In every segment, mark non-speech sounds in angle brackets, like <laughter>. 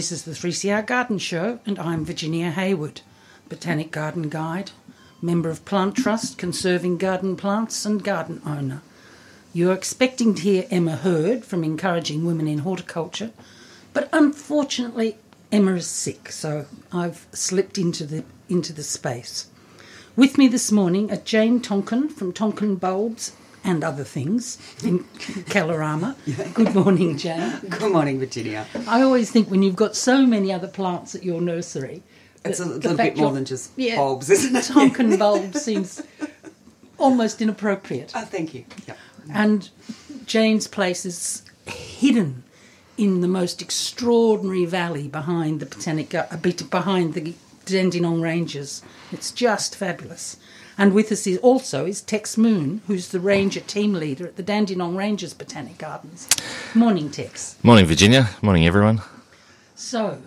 This is the 3CR Garden Show, and I'm Virginia Hayward, Botanic Garden Guide, member of Plant Trust, conserving garden plants, and garden owner. You're expecting to hear Emma Heard from Encouraging Women in Horticulture, but unfortunately, Emma is sick, so I've slipped into the into the space. With me this morning are Jane Tonkin from Tonkin Bulbs and other things in Kalorama. Good morning, Jane. <laughs> Good morning, Virginia. I always think when you've got so many other plants at your nursery, It's a little bit more than just yeah, bulbs, isn't it? Tonkin bulb seems almost inappropriate. Oh, thank you. Yep. And Jane's place is hidden in the most extraordinary valley behind the Botanic Gar- uh, behind the Dandenong Ranges. It's just fabulous. And with us is also is Tex Moon, who's the ranger team leader at the Dandenong Ranges Botanic Gardens. Morning, Tex. Morning, Virginia. Morning, everyone. So,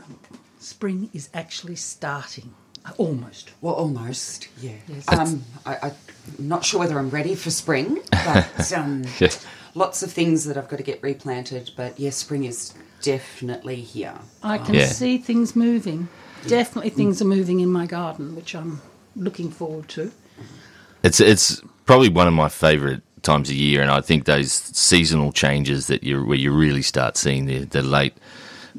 spring is actually starting. Almost. Well, almost, yeah. Yes. Um, I, I'm not sure whether I'm ready for spring, but <laughs> um, Yeah. lots of things that I've got to get replanted. But yes, spring is definitely here. I can Yeah. see things moving. Definitely things are moving in my garden, which I'm looking forward to. It's it's probably one of my favourite times of year, and I think those seasonal changes that you where you really start seeing the the late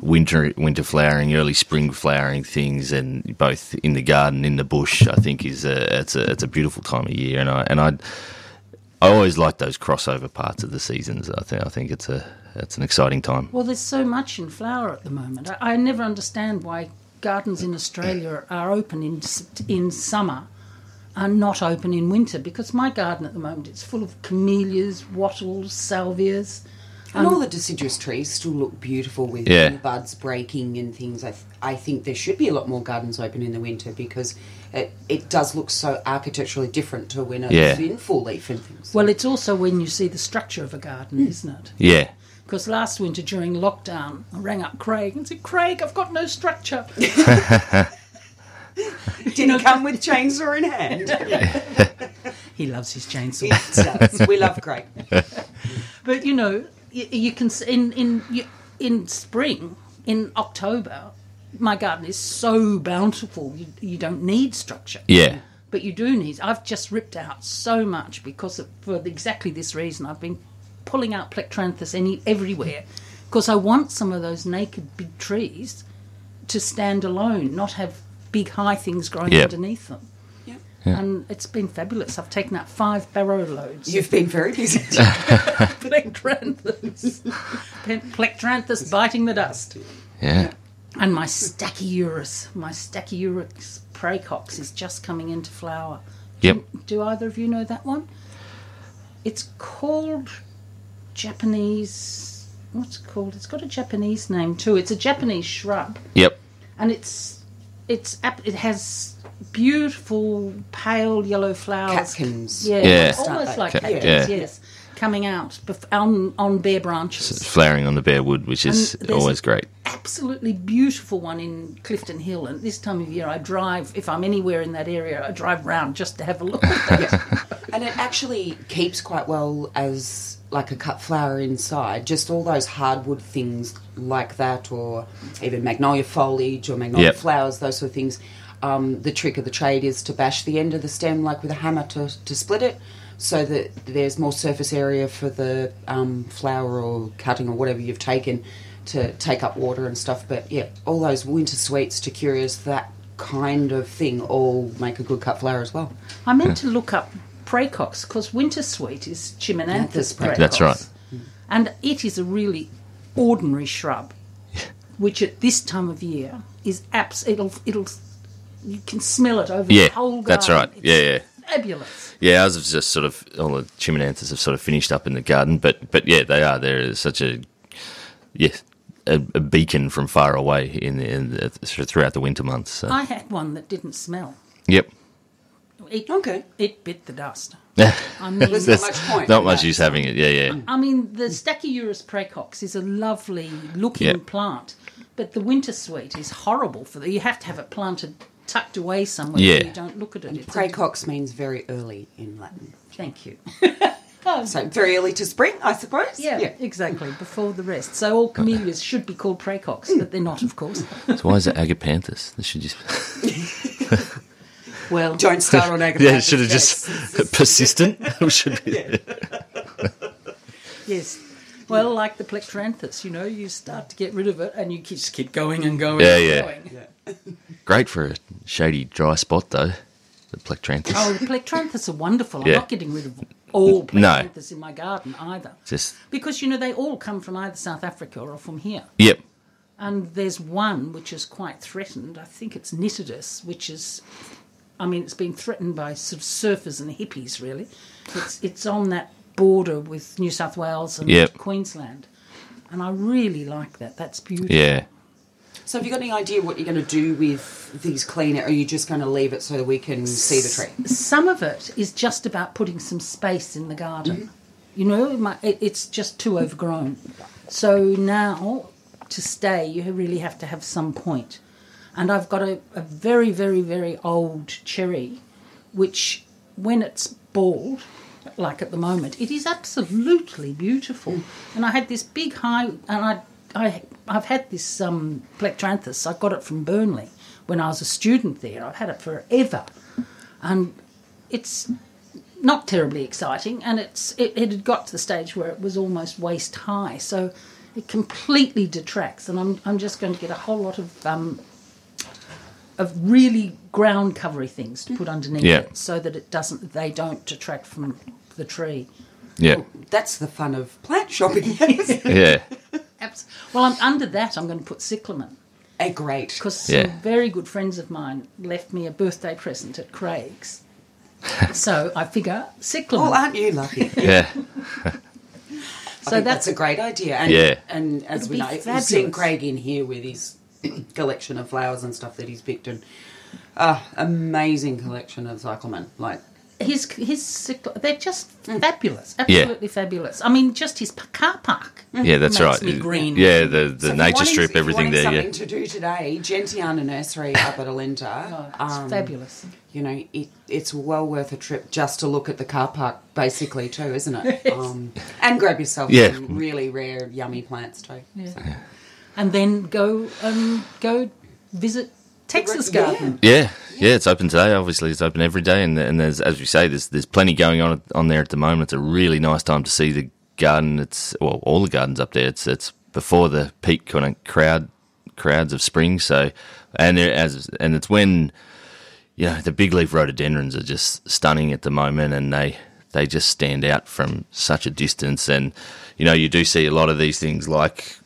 winter winter flowering, early spring flowering things, and both in the garden, in the bush, I think is a it's a it's a beautiful time of year, and I and I I always like those crossover parts of the seasons. I think I think it's a it's an exciting time. Well, there's so much in flower at the moment. I, I never understand why gardens in Australia are open in in summer and not open in winter. Because my garden at the moment it's full of camellias, wattles, salvias. And um, all the deciduous trees still look beautiful with Yeah. buds breaking and things. I, th- I think there should be a lot more gardens open in the winter because it, it does look so architecturally different to when it's Yeah. in full leaf and things. Well, it's also when you see the structure of a garden, hmm. isn't it? Yeah. Because last winter during lockdown, I rang up Craig and said, "Craig, I've got no structure." <laughs> <laughs> <laughs> Didn't come with chainsaw in hand. <laughs> he loves his chainsaw. It does. We love Craig. <laughs> But you know, you, you can in in in spring, in October, my garden is so bountiful. You, you don't need structure, Yeah. but you do need. I've just ripped out so much because of, for exactly this reason. I've been pulling out plectranthus any everywhere because I want some of those naked big trees to stand alone, not have big high things growing Yep. underneath them. Yep. And it's been fabulous. I've taken out five barrow loads. You've been very busy. <laughs> Plectranthus. Plectranthus biting the dust. Yeah. And my Stachyurus, my Stachyurus praecox is just coming into flower. Yep. Do either of you know that one? It's called Japanese. What's it called? It's got a Japanese name too. It's a Japanese shrub, Yep. and it's it's it has beautiful pale yellow flowers. Catkins. Yeah, Yeah. almost like Ca- catkins. yeah. Yes, coming out on on bare branches. It's flowering on the bare wood, which is always great. absolutely beautiful one in Clifton Hill, and this time of year I drive. If I'm anywhere in that area, I drive round just to have a look. at that. <laughs> And it actually keeps quite well as like a cut flower inside. Just all those hardwood things like that, or even magnolia foliage or magnolia Yep. flowers, those sort of things. Um, the trick of the trade is to bash the end of the stem like with a hammer to, to split it so that there's more surface area for the um, flower or cutting or whatever you've taken to take up water and stuff. But yeah, all those winter sweets Stachyurus, that kind of thing all make a good cut flower as well. I meant to look up praecox because winter sweet is Chimonanthus Anthus praecox. That's right. And it is a really ordinary shrub, which at this time of year is abs. It'll it'll you can smell it over Yeah, the whole garden. that's right. It's Yeah, yeah. fabulous. Yeah, ours have just sort of all the chimonanthus have sort of finished up in the garden, but but yeah, they are. They're such a yeah a, a beacon from far away in, the, in the, throughout the winter months. So. I had one that didn't smell. Yep. It, Okay. It bit the dust. <laughs> There's I mean, There's not much point. not much use having it. Yeah, yeah. I mean, the Stachyurus praecox is a lovely looking Yeah. plant, but the winter sweet is horrible for the. You have to have it planted tucked away somewhere Yeah. where you don't look at it. It's a- Praecox means very early in Latin. Thank you. <laughs> Oh. So very early to spring, I suppose. Yeah, exactly. Before the rest. So all camellias should be called praecox, but they're not, of course. <laughs> So why is it agapanthus? This should just Well, <laughs> Don't start on <laughs> agapanthus. yeah, it should have just <laughs> persistent. should be. yes. Well, like the plectranthus, you know, you start to get rid of it, and you just keep going and going. Yeah, and yeah. going. Great for a shady, dry spot though. The plectranthus. Oh, the plectranthus are wonderful. I'm not getting rid of all No. plectranthus in my garden either. Just Because, you know, they all come from either South Africa or from here. yep. And there's one which is quite threatened. I think it's Nitidus, which is, I mean, it's been threatened by sort of surfers and hippies, really. It's, it's on that border with New South Wales and Yep. Queensland. And I really like that. That's beautiful. Yeah. So have you got any idea what you're going to do with these clean? Are you just going to leave it so that we can see the tree? Some of it is just about putting some space in the garden. Mm-hmm. You know, it might- it- it's just too overgrown. So now, to stay, you really have to have some point. And I've got a, a very, very, very old cherry, which, when it's bald, like at the moment, it is absolutely beautiful. And I had this big high, and I, I, I've had this um, plectranthus. I got it from Burnley when I was a student there. I've had it forever, and it's not terribly exciting. And it's it, it had got to the stage where it was almost waist high, so it completely detracts. And I'm I'm just going to get a whole lot of um, of really ground covery things to put mm. underneath Yeah. it, so that it doesn't they don't detract from the tree. Yeah. That's the fun of plant shopping. <laughs> Yeah. Abs- Well, I'm under that. I'm going to put cyclamen a eh, great. because some Yeah. very good friends of mine left me a birthday present at Craig's. <laughs> so I figure cyclamen. Oh, aren't you lucky? <laughs> Yeah. I so think that's that's a great idea. And, Yeah. And as It'll we be know, you've seen Craig in here with his <clears throat> collection of flowers and stuff that he's picked, and uh, amazing collection of cyclamen. Like his his they're just Mm. fabulous, absolutely fabulous. I mean, just his car park. Yeah, that's Makes right. me green. Yeah, the, the So nature you're wanting- strip, if you're everything wanting there. Yeah. To do today, Gentiana Nursery up at Olinda. <laughs> Oh, um, fabulous. You know, it, it's well worth a trip just to look at the car park, basically, too, isn't it? <laughs> Um, and grab yourself Yeah. some really rare, yummy plants too. Yeah. And then go um, go visit Tex's Yeah. Garden. Yeah, yeah, it's open today. Obviously, it's open every day, and and there's as we say, there's there's plenty going on on there at the moment. It's a really nice time to see the garden. It's well, all the gardens up there. It's it's before the peak kind of crowd crowds of spring. So, and there, as and it's when you know the big leaf rhododendrons are just stunning at the moment, and they they just stand out from such a distance. And you know, you do see a lot of these things like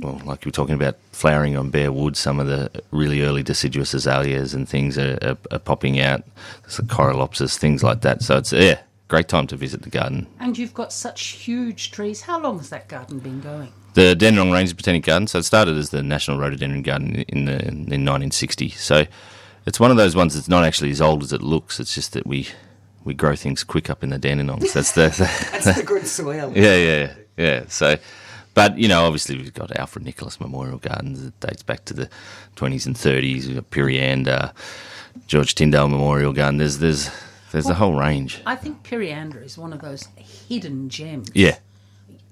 well, like you were talking about flowering on bare wood, some of the really early deciduous azaleas and things are, are, are popping out, There's the corylopsis, things like that. So it's yeah, great time to visit the garden. And you've got such huge trees. How long has that garden been going? The Dandenong Ranges Botanic Garden. So it started as the National Rhododendron Garden in the in 1960. So it's one of those ones that's not actually as old as it looks. It's just that we we grow things quick up in the Dandenongs. That's the, the <laughs> That's the good soil. <laughs> yeah, yeah, yeah. So, but you know, obviously we've got Alfred Nicholas Memorial Gardens. It dates back to the twenties and thirties. We've got Pirianda, George Tyndale Memorial Garden. There's there's there's a whole range. I think Pirianda is one of those hidden gems. Yeah.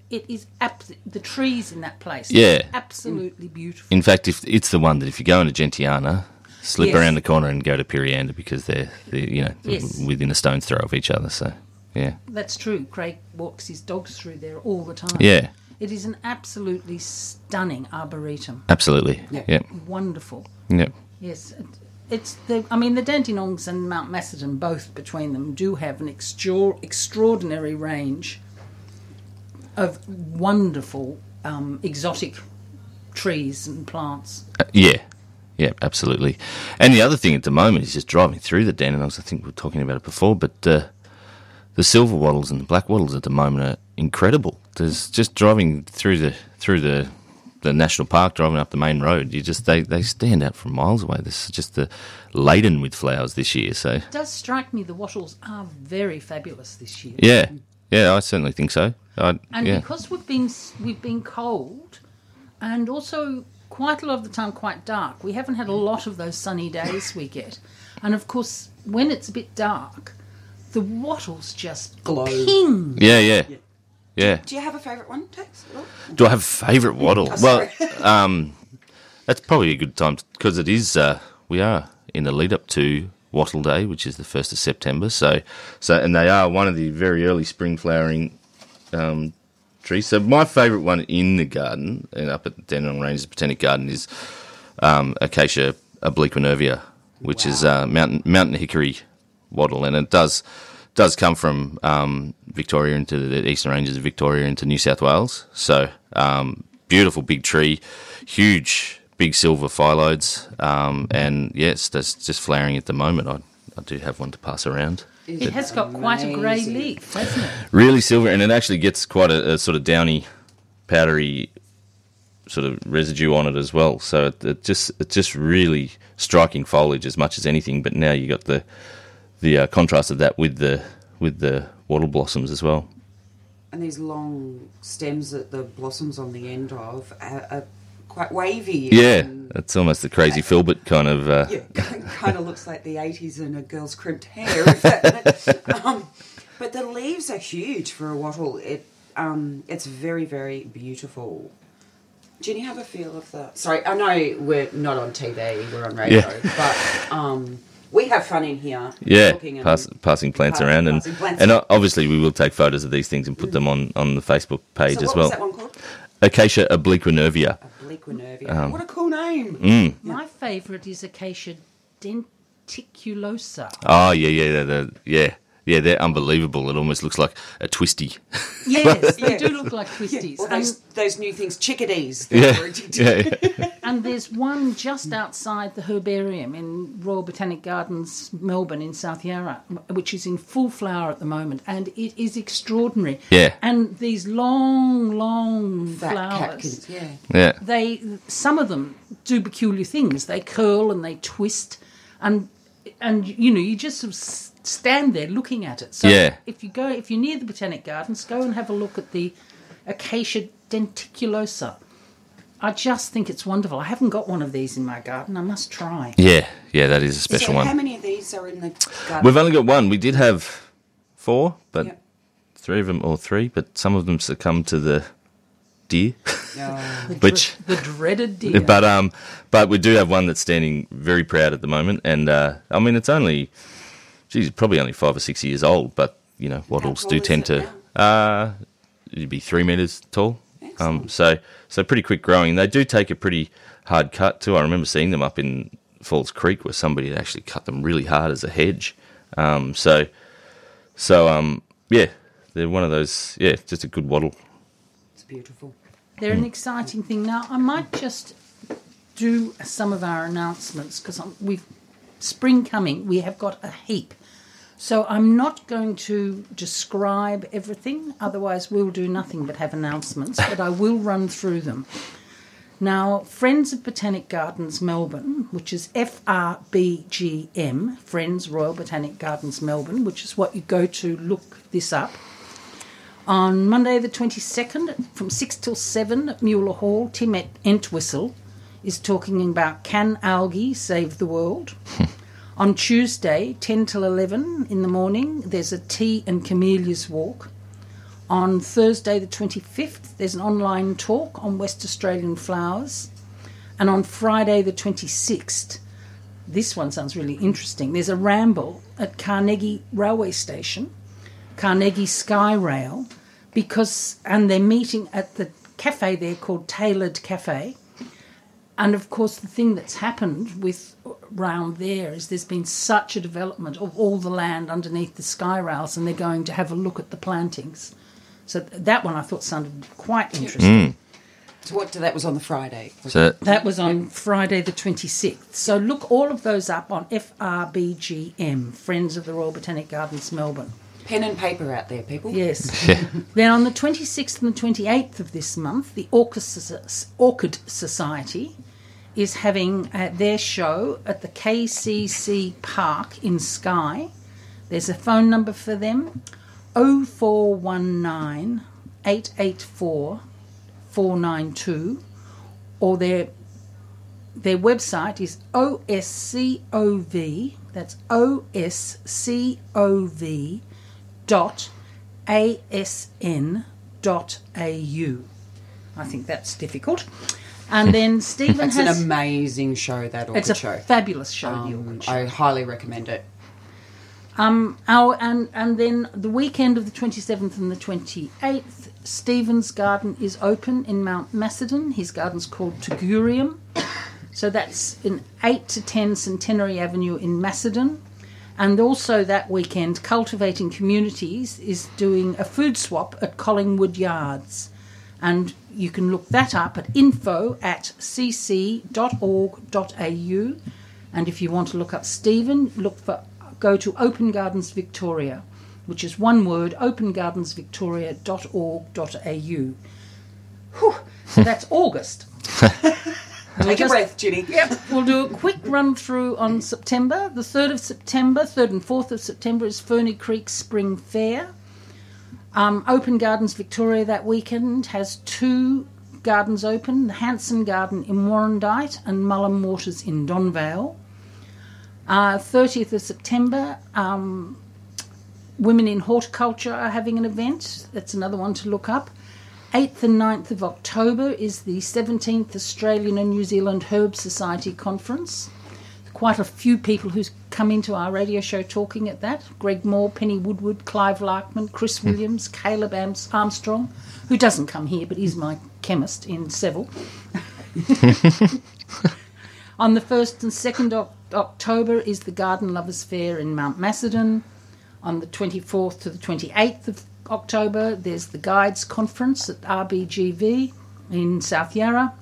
It is abs- the trees in that place. Yeah. absolutely beautiful. In fact, if it's the one that if you go into Gentiana, slip Yes. around the corner and go to Pirianda because they're, they're you know Yes. within a stone's throw of each other. So yeah, That's true. Craig walks his dogs through there all the time. yeah, It is an absolutely stunning arboretum. absolutely. Yeah. Yep, Wonderful. yep. Yes, it's the. I mean, the Dandenongs and Mount Macedon, both between them, do have an extra, extraordinary range of wonderful um, exotic trees and plants. Uh, yeah, Yeah, absolutely. And the other thing at the moment is just driving through the Dandenongs. I, think we were talking about it before, but uh, the silver wattles and the black wattles at the moment are incredible. There's just driving through the through the the national park, driving up the main road. You just they, they stand out from miles away. This is just the laden with flowers this year. So It does strike me the wattles are very fabulous this year. yeah, yeah, I certainly think so. I, And yeah. because we've been we've been cold, and also quite a lot of the time quite dark, we haven't had a lot of those sunny days we get. And of course, when it's a bit dark, the wattles just Glow. ping. yeah, yeah, yeah. Do you have a favourite one, Tex? Do I have a favourite wattle? <laughs> Oh, well, <laughs> um, that's probably a good time because it is. Uh, we are in the lead up to Wattle Day, which is the first of September. So, so and they are one of the very early spring flowering um, trees. So my favourite one in the garden and up at the Dandenong Ranges Botanic Garden is um, Acacia obliquinervia, which is uh, mountain mountain hickory wattle, and it does does come from um, Victoria into the eastern ranges of Victoria into New South Wales. So um, beautiful big tree, huge big silver phyllodes, um, and yes, that's just flowering at the moment. I, I do have one to pass around. It has got quite a grey leaf, hasn't it? Really silver, and it actually gets quite a, a sort of downy, powdery sort of residue on it as well. So it, it just it's just really striking foliage as much as anything. But now you got the the uh, contrast of that with the with the wattle blossoms as well. And these long stems that the blossoms on the end of are, are quite wavy. Yeah, it's almost the crazy filbert kind of. Uh, yeah, <laughs> kind of looks like the 80s in a girl's crimped hair. <laughs> that- um, but the leaves are huge for a wattle. It um, It's very, very beautiful. Jenny, have a feel of the. Sorry, I know we're not on TV, we're on radio, Yeah. but um, we have fun in here. Yeah, talking and- passing plants Pass- around, and plants. and obviously we will take photos of these things and put them on, on the Facebook page So as what well. was that one called? Acacia obliquinervia. Obliqua nervia. Um, what a cool name. Mm. My favourite is Acacia denticulosa. Oh yeah, yeah, they're, they're- yeah, yeah. They're unbelievable. It almost looks like a twisty. <laughs> Yes, they Yeah. do look like twisties. Or and, those, those new things, chickadees. that Yeah, were yeah, yeah. <laughs> and there's one just outside the herbarium in Royal Botanic Gardens, Melbourne, in South Yarra, which is in full flower at the moment, and it is extraordinary. Yeah. And these long, long Fat flowers. catkins, yeah. yeah. they some of them do peculiar things. They curl and they twist, and and you know you just sort of s- stand there looking at it. So Yeah. if you go if you're near the botanic gardens, go and have a look at the Acacia denticulosa. I just think it's wonderful. I haven't got one of these in my garden. I must try. Yeah, yeah, that is a special so one. How many of these are in the garden? We've only got one. We did have four, but Yep. three of them, or three, but some of them succumbed to the deer. Oh. <laughs> Which, The dreaded deer. but um, but we do have one that's standing very proud at the moment, and uh, I mean it's only, geez, probably only five or six years old, but you know wattles tall do tend to, uh, it'd be three meters tall. Um, so so pretty quick growing. They do take a pretty hard cut too. I remember seeing them up in Falls Creek where somebody had actually cut them really hard as a hedge. Um, so so um, yeah, they're one of those. Yeah, just a good wattle. It's beautiful. They're an exciting thing. Now, I might just do some of our announcements because we've spring coming. We have got a heap, so I'm not going to describe everything. Otherwise, we'll do nothing but have announcements. but I will run through them. Now, Friends of Botanic Gardens Melbourne, which is FRBGM, Friends Royal Botanic Gardens Melbourne, which is what you go to look this up. On Monday the 22nd, from 6 till 7 at Mueller Hall, Tim Ent- Entwistle is talking about Can Algae Save the World? <laughs> On Tuesday, 10 till 11 in the morning, there's a tea and camellias walk. On Thursday, the 25th, there's an online talk on West Australian flowers. And on Friday, the 26th, this one sounds really interesting. There's a ramble at Carnegie Railway Station, Carnegie Sky Rail, because, and they're meeting at the cafe there called Tailored Cafe. And of course, the thing that's happened with round there is there's been such a development of all the land underneath the sky rails, and they're going to have a look at the plantings. So that one I thought sounded quite mm. interesting. So what? That was on the Friday. So That was on Friday the 26th. So look all of those up on FRBGM, Friends of the Royal Botanic Gardens, Melbourne. Pen and paper out there, people. Yes. <laughs> then on the 26th and the 28th of this month, the Orchid Society is having uh, their show at the KCC Park in Skye. There's a phone number for them 0419 884 492 or their their website is oscov that's oscov dot asn dot au i think that's difficult and then stephen It's an amazing show. That orchid it's a show. fabulous show the Um, orchid show I highly recommend it. Um, our, and and then the weekend of the twenty seventh and the twenty eighth, Stephen's garden is open in Mount Macedon. His garden's called Tugurium, so that's in eight to ten Centenary Avenue in Macedon. And also that weekend, Cultivating Communities is doing a food swap at Collingwood Yards. And you can look that up at info at cc.org.au. And if you want to look up Stephen, look for go to Open Gardens Victoria, which is one word, opengardensvictoria.org.au. Whew, so that's <laughs> August. <laughs> Take a just- breath, Ginny. Yep, we'll do a quick run through on September. The 3rd of September, 3rd and 4th of September is Ferny Creek Spring Fair. Um, open Gardens Victoria that weekend has two gardens open the Hanson Garden in Warrandyte and Mullum Waters in Donvale. Uh, 30th of September, um, Women in Horticulture are having an event. That's another one to look up. 8th and 9th of October is the 17th Australian and New Zealand Herb Society Conference. Quite a few people who's come into our radio show talking at that. Greg Moore, Penny Woodward, Clive Larkman, Chris hmm. Williams, Caleb Armstrong, who doesn't come here but is my chemist in Seville. <laughs> On the 1st and 2nd of October is the Garden Lovers Fair in Mount Macedon. On the 24th to the 28th of October, there's the Guides Conference at RBGV in South Yarra.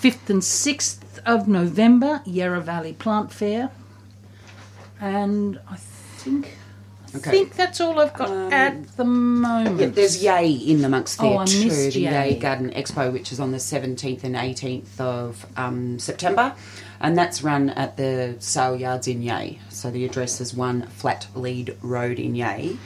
5th and 6th of November, Yarra Valley Plant Fair. And I think I Okay. think that's all I've got at the moment. Yeah, there's Yea in amongst there Oh, too. the Yay. Yay. Garden Expo, which is on the 17th and 18th of um, September, and that's run at the sale yards in Yea. So the address is one Flat Lead Road in Yea,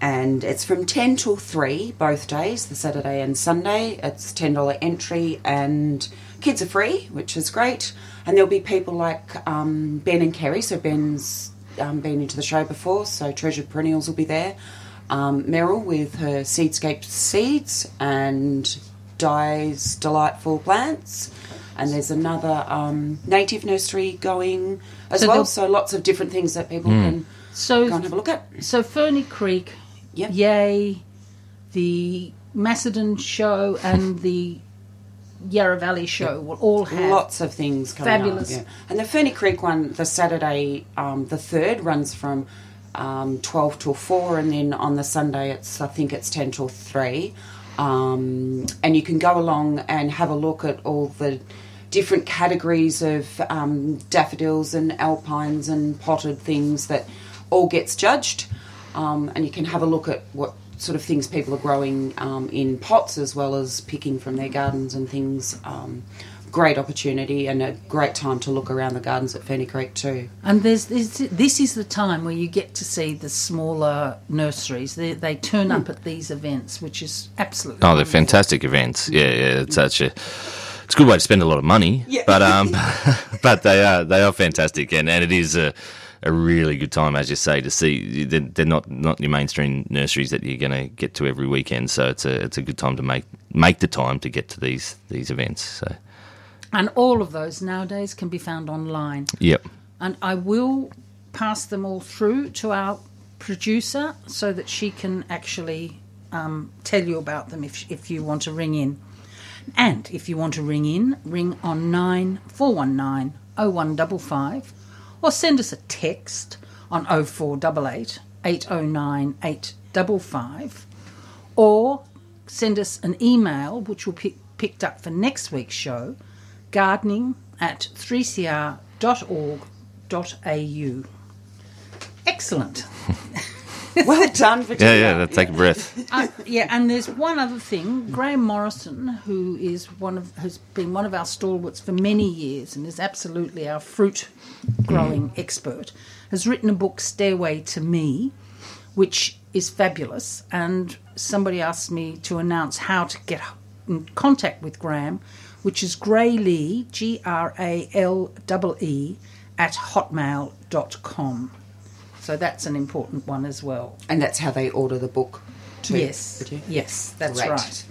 and it's from 10 till 3 both days, the Saturday and Sunday. It's $10 entry, and kids are free, which is great. And there'll be people like um, Ben and Kerry. So Ben's um, been into the show before, so Treasured Perennials will be there. Um, Meryl with her Seedscape seeds and Di's Delightful Plants. And there's another um, native nursery going as So well. So lots of different things that people can So go and have a look at. So Ferny Creek, Yep. Yea, the Macedon show and the Yarra Valley show will all have Lots of things coming Fabulous. up. Yeah. And the Ferny Creek one, the Saturday, um, the third, runs from um, 12 till 4, and then on the Sunday, it's I think it's 10 till 3. Um, and you can go along and have a look at all the different categories of um, daffodils and alpines and potted things that all gets judged. Um, and you can have a look at what sort of things people are growing um, in pots as well as picking from their gardens and things. Um, great opportunity and a great time to look around the gardens at Ferny Creek too. And there's this, this is the time where you get to see the smaller nurseries. They, they turn up at these events, which is absolutely. Oh, they're fantastic events. Yeah, yeah. It's such a it's a good way to spend a lot of money. Yeah. But um, <laughs> <laughs> but they are they are fantastic, and, and it is a a really good time, as you say, to see. They're, they're not not your mainstream nurseries that you're going to get to every weekend. So it's a it's a good time to make make the time to get to these these events. So And all of those nowadays can be found online. yep. and I will pass them all through to our producer so that she can actually um, tell you about them if, if you want to ring in. And if you want to ring in, ring on 9419 0155 or send us a text on 0488 809 855 or send us an email which will be, picked up for next week's show gardening at 3cr.org.au. Excellent. <laughs> <laughs> Well done, Yeah, Virginia. yeah. That take a breath. <laughs> Uh, yeah, and there's one other thing. Graham Morrison, who is one of has been one of our stalwarts for many years and is absolutely our fruit growing expert, has written a book, Stairway to Me, which is fabulous. And somebody asked me to announce how to get in contact with Graham, which is Graylee, G R A L E E, at hotmail.com. So that's an important one as well. And that's how they order the book too. Yes, Virginia? yes, that's Great. right.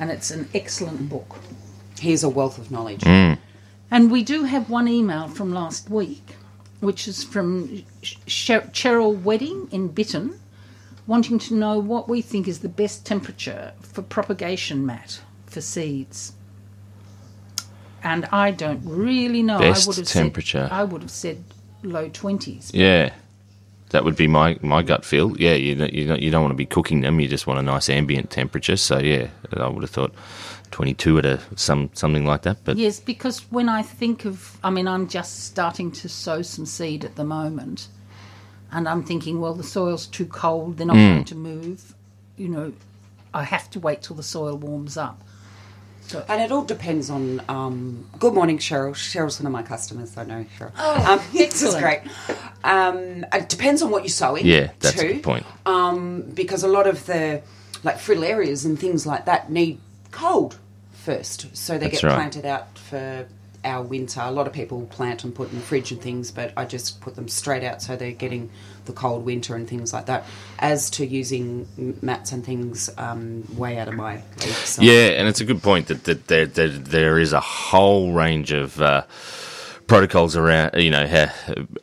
And it's an excellent book. Here's a wealth of knowledge. Mm. And we do have one email from last week, which is from Ch- Ch- Cheryl Wedding in Bittern, wanting to know what we think is the best temperature for propagation mat for seeds. And I don't really know. Best I would have temperature. Said, I would have said low twenties. Yeah, that would be my, my gut feel. Yeah, you don't, you don't you don't want to be cooking them. You just want a nice ambient temperature. So yeah, I would have thought twenty two at a some something like that. But Yes, because when I think of, I mean, I'm just starting to sow some seed at the moment, and I'm thinking, well, the soil's too cold, they're not hmm. going to move. You know, I have to wait till the soil warms up. And it all depends on. Um, good morning, Cheryl. Cheryl's one of my customers. I know Cheryl. Oh, um, <laughs> this is great. Um, it depends on what you're sowing. yeah, that's too, a good point. Um, because a lot of the like fritillarias and things like that need cold first, so they That's get right. planted out for our winter. A lot of people plant and put in the fridge and things, but I just put them straight out so they're getting the cold winter and things like that. As to using mats and things, um, way out of my league. So. Yeah, and it's a good point that, that there, there there is a whole range of uh, protocols around you know ha,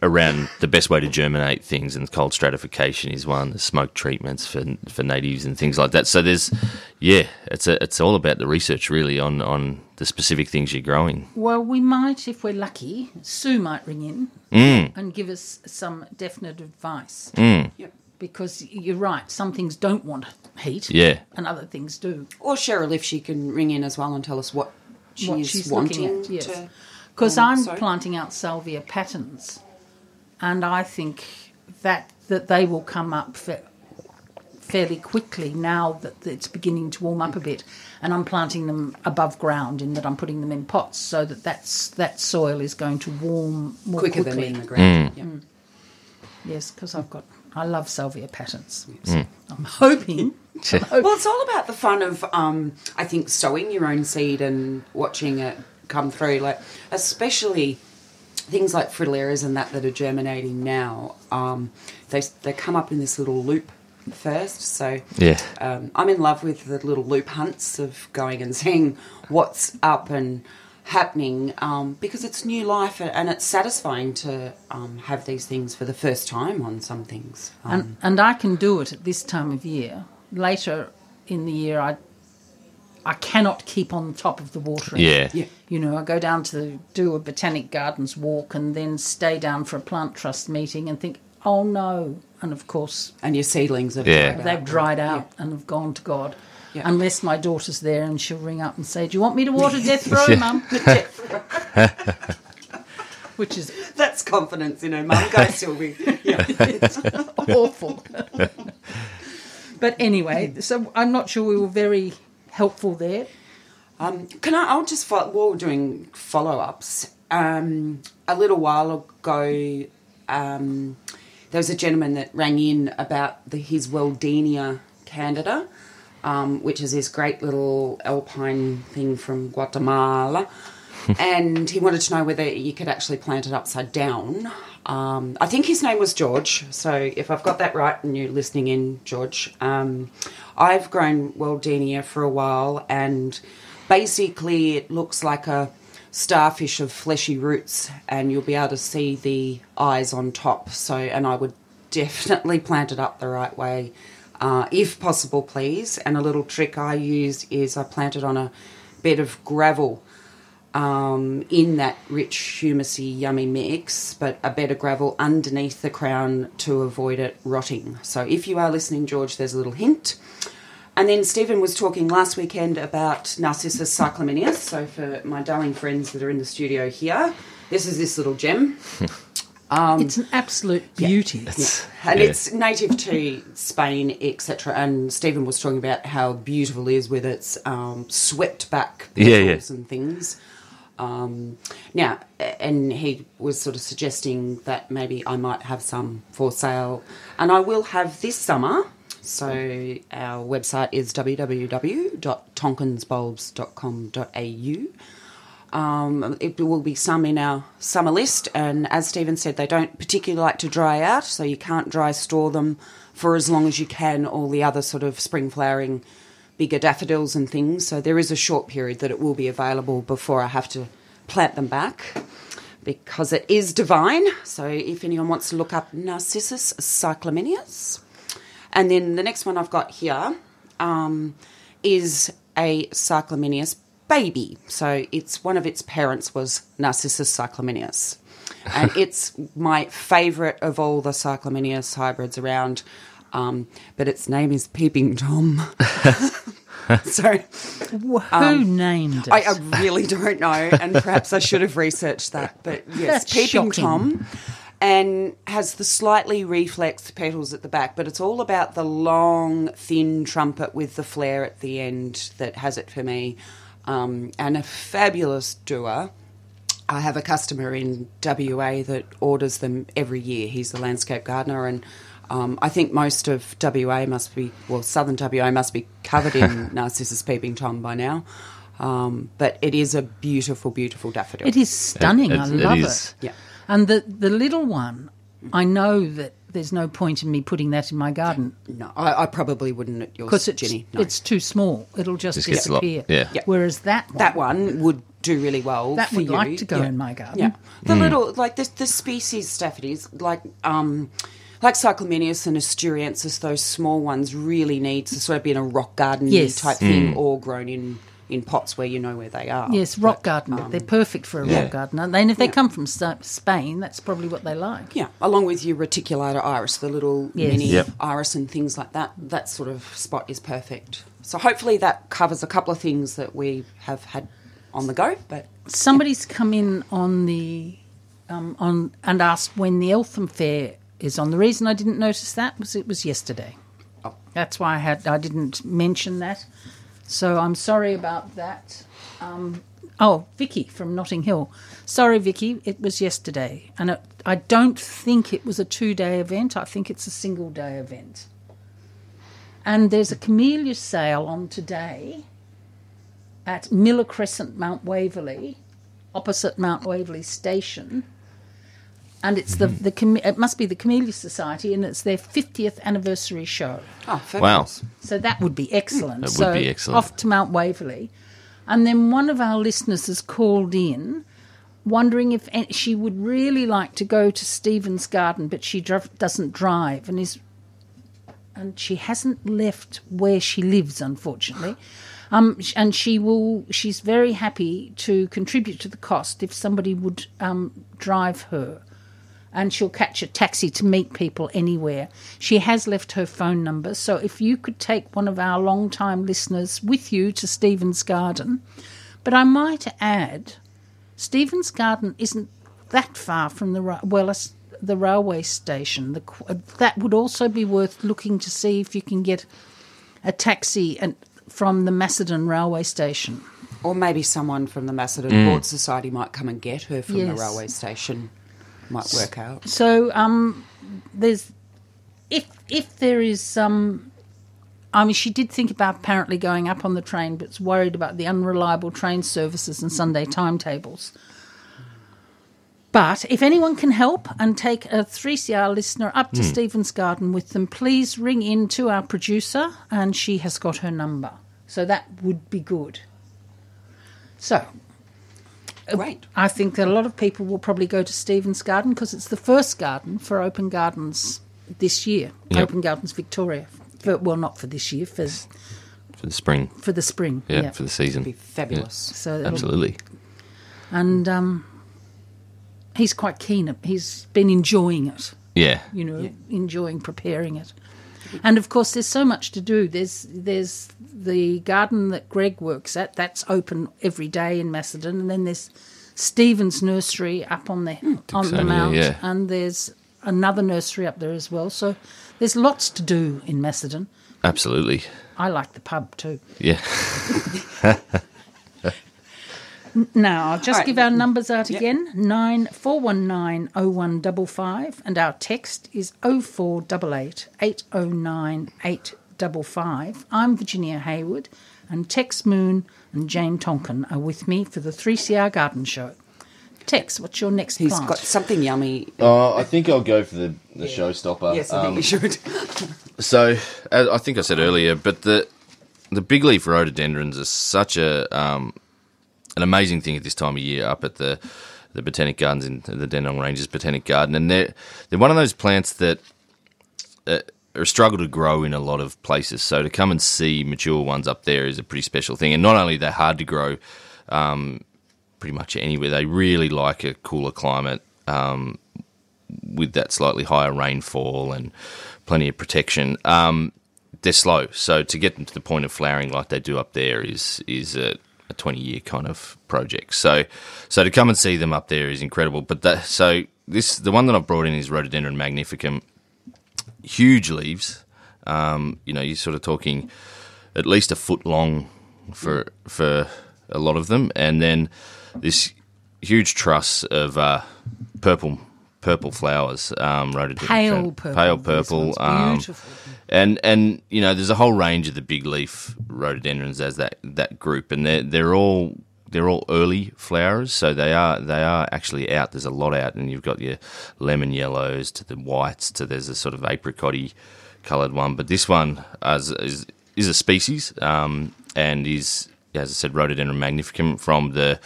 around the best way to germinate things, and cold stratification is one. The smoke treatments for for natives and things like that. So there's yeah, it's a, it's all about the research really on on the specific things you're growing. Well, we might, if we're lucky, Sue might ring in Mm. and give us some definite advice. Yep. Because you're right, some things don't want heat, Yeah. and other things do. Or Cheryl, if she can ring in as well and tell us what she's, what she's wanting looking at. Yes, to. Because um, I'm sorry? planting out salvia patens, and I think that that they will come up fa- fairly quickly now that it's beginning to warm up a bit. And I'm planting them above ground in that I'm putting them in pots so that that's that soil is going to warm more quicker quickly. than in the ground. Yep. Yes, because I've got I love salvia patens. So I'm hoping. <laughs> I'm hoping Well, it's all about the fun of, um, I think, sowing your own seed and watching it come through. Like, especially things like fritillarias and that that are germinating now. Um, they they come up in this little loop first. So Yeah. um, I'm in love with the little loop hunts of going and seeing what's up and happening um, because it's new life and- and it's satisfying to um, have these things for the first time on some things. Um, and, and I can do it at this time of year. Later in the year, I I cannot keep on top of the watering. Yeah. Yeah. You know, I go down to do a botanic gardens walk and then stay down for a plant trust meeting and think, oh no. And of course, and your seedlings have Yeah. dried out. they've dried out and have gone to God. Yeah. Unless my daughter's there and she'll ring up and say, Do you want me to water death row, mum? <laughs> Which is That's confidence in her mum. Go, <laughs> Sylvie. Yeah. awful. <laughs> but anyway, so I'm not sure we were very helpful there. Um, can I? I'll just follow, while we're doing follow ups. Um, a little while ago, um, there was a gentleman that rang in about the, his Weldenia candida, um, which is this great little alpine thing from Guatemala. And he wanted to know whether you could actually plant it upside down. Um, I think his name was George. So if I've got that right and you're listening in, George, um, I've grown Weldenia for a while and basically it looks like a starfish of fleshy roots and you'll be able to see the eyes on top. So, and I would definitely plant it up the right way. Uh, if possible, please. And a little trick I use is I plant it on a bed of gravel um, in that rich, humusy, yummy mix, but a bed of gravel underneath the crown to avoid it rotting. So if you are listening, George, there's a little hint. And then Stephen was talking last weekend about Narcissus cyclamineus. So for my darling friends that are in the studio here, this is this little gem. <laughs> it's an absolute beauty. and Yeah. it's native to Spain, etc. And Stephen was talking about how beautiful it is with its um, swept back Yeah, yeah. petals and things. Um, now, and he was sort of suggesting that maybe I might have some for sale, and I will have this summer. So our website is www.tonkinsbulbs.com.au. Um, it will be some in our summer list, and as Stephen said, they don't particularly like to dry out, so you can't dry store them for as long as you can all the other sort of spring flowering bigger daffodils and things. So there is a short period that it will be available before I have to plant them back because it is divine. So if anyone wants to look up Narcissus cyclamineus. And then the next one I've got here um, is a cyclamineus baby. So it's one of its parents was Narcissus cyclamineus. And <laughs> it's my favourite of all the cyclamineus hybrids around. Um, but its name is Peeping Tom. <laughs> <laughs> so Who named it? I, I really don't know, and perhaps I should have researched that. But <laughs> yes, That's Peeping shocking. Tom, and has the slightly reflexed petals at the back, but it's all about the long, thin trumpet with the flare at the end that has it for me, um, and a fabulous doer. I have a customer in WA that orders them every year. He's the landscape gardener, and um, I think most of WA must be, well, southern WA must be covered in <laughs> Narcissus peeping tom by now. Um, but it is a beautiful, beautiful daffodil. It is stunning. It- I it love it. is. Yeah. And the the little one, I know that there's no point in me putting that in my garden No, I, I probably wouldn't at yours, because it's Jenny. No. it's too small. It'll just, Just gets disappear. yeah. Yeah. Whereas that one, that one would do really well. That for would you. like to go Yeah. in my garden. Yeah, the little like the the species daffodils, like um, like Cyclamineus and Asturiensis, those small ones really need to sort of be in a rock garden Yes. type Hmm. thing, or grown in in pots where you know where they are. Yes, rock garden. um, They're perfect for a yeah. rock garden. And if they come from Spain, that's probably what they like. Yeah, along with your reticulata iris, the little Yes. mini Yep. iris and things like that. That sort of spot is perfect. So hopefully that covers a couple of things that we have had on the go. But Somebody's come in on the um, on and asked when the Eltham Fair is on. The reason I didn't notice that was it was yesterday. Oh. That's why I had I didn't mention that. So I'm sorry about that. Um, oh, Vicky from Notting Hill. Sorry, Vicky, it was yesterday, and it, I don't think it was a two-day event. I think it's a single-day event. And there's a camellia sale on today at Miller Crescent, Mount Waverley, opposite Mount Waverley Station. And it's the, the Cam- it must be the Camellia Society, and it's their 50th anniversary show. oh, Wow. So that would be excellent. That would so be excellent. Off to Mount Waverley. And then one of our listeners has called in wondering if she would really like to go to Stephen's Garden, but she dr- doesn't drive and is and she hasn't left where she lives, unfortunately. <sighs> Um, and she will. She's very happy to contribute to the cost if somebody would um, drive her, and she'll catch a taxi to meet people anywhere. She has left her phone number, so if you could take one of our long-time listeners with you to Stephen's Garden, but I might add, Stephen's Garden isn't that far from the well, the railway station. The, uh, that would also be worth looking to see if you can get a taxi and from the Macedon railway station. Or maybe someone from the Macedon mm. Board Society might come and get her from the railway station. Might work out. So um, there's if if there is some. I mean, she did think about apparently going up on the train, but's worried about the unreliable train services and Sunday timetables. But if anyone can help and take a 3CR listener up to Stephen's Garden with them, please ring in to our producer, and she has got her number. So that would be good. So Great. I think that a lot of people will probably go to Stephen's Garden because it's the first garden for Open Gardens this year. Yep. Open Gardens Victoria. For, well, not for this year, for for the spring. for the spring. Yeah, for the season. It'll be fabulous. So Absolutely. And um, he's quite keen. He's been enjoying it. Yeah. You know, enjoying preparing it. And of course, there's so much to do. There's there's the garden that Greg works at. That's open every day in Macedon, and then there's Stephen's nursery up on the hmm, on the mount, yeah. and there's another nursery up there as well. So there's lots to do in Macedon. Absolutely. I like the pub too. Yeah. <laughs> Now, I'll just right. give our numbers out Yep. again nine four one nine oh one double five, and our text is oh four double eight eight oh nine eight double five. I'm Virginia Hayward, and Tex Moon and Jane Tonkin are with me for the 3CR Garden Show. Tex, what's your next He's plant? got something yummy. Uh, I think I'll go for the, the showstopper. yes, I think Um, you should. So, as I think I said earlier, but the the big leaf rhododendrons are such a um, an amazing thing at this time of year up at the the botanic gardens in the Dandenong Ranges Botanic Garden, and they're they're one of those plants that uh, struggle to grow in a lot of places. So to come and see mature ones up there is a pretty special thing, and not only they're hard to grow. Um, pretty much anywhere. They really like a cooler climate um, with that slightly higher rainfall and plenty of protection. Um, they're slow, so to get them to the point of flowering like they do up there is is a, a twenty year kind of project. So so to come and see them up there is incredible. But that, so this the one that I've brought in is Rhododendron magnificum. Huge leaves. Um, you know, you're sort of talking at least a foot long for for a lot of them, and then this huge truss of uh, purple purple flowers, um, rhododendron, Pale purple. pale purple, um, beautiful. And and you know, there's a whole range of the big leaf rhododendrons as that that group, and they're they're all they're all early flowers, so they are they are actually out. There's a lot out, and you've got your lemon yellows to the whites to there's a sort of apricotty coloured one, but this one is is, is a species, um, and is as I said, rhododendron magnificum from the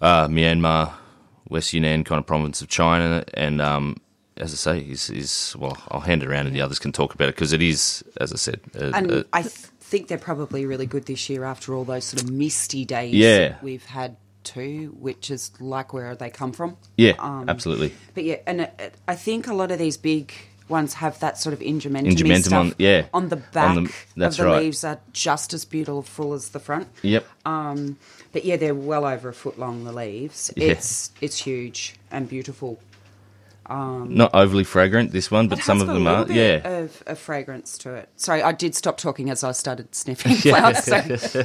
uh, Myanmar, West Yunnan kind of province of China, and um, as I say, is is well, I'll hand it around and the others can talk about it because it is, as I said, a, And a- I th- think they're probably really good this year after all those sort of misty days Yeah. we've had too, which is like where they come from. yeah, Um, absolutely, But yeah, and it- I think a lot of these big ones have that sort of indumentum, Indumentum stuff on- yeah. on the back On the- that's of the right. leaves are just as beautiful as the front. yep, Um, but yeah, they're well over a foot long. The leaves, Yeah. it's it's huge and beautiful. Not overly fragrant this one, but some of them are, yeah. of a fragrance to it. Sorry, I did stop talking as I started sniffing <laughs> <laughs> flowers. So <laughs>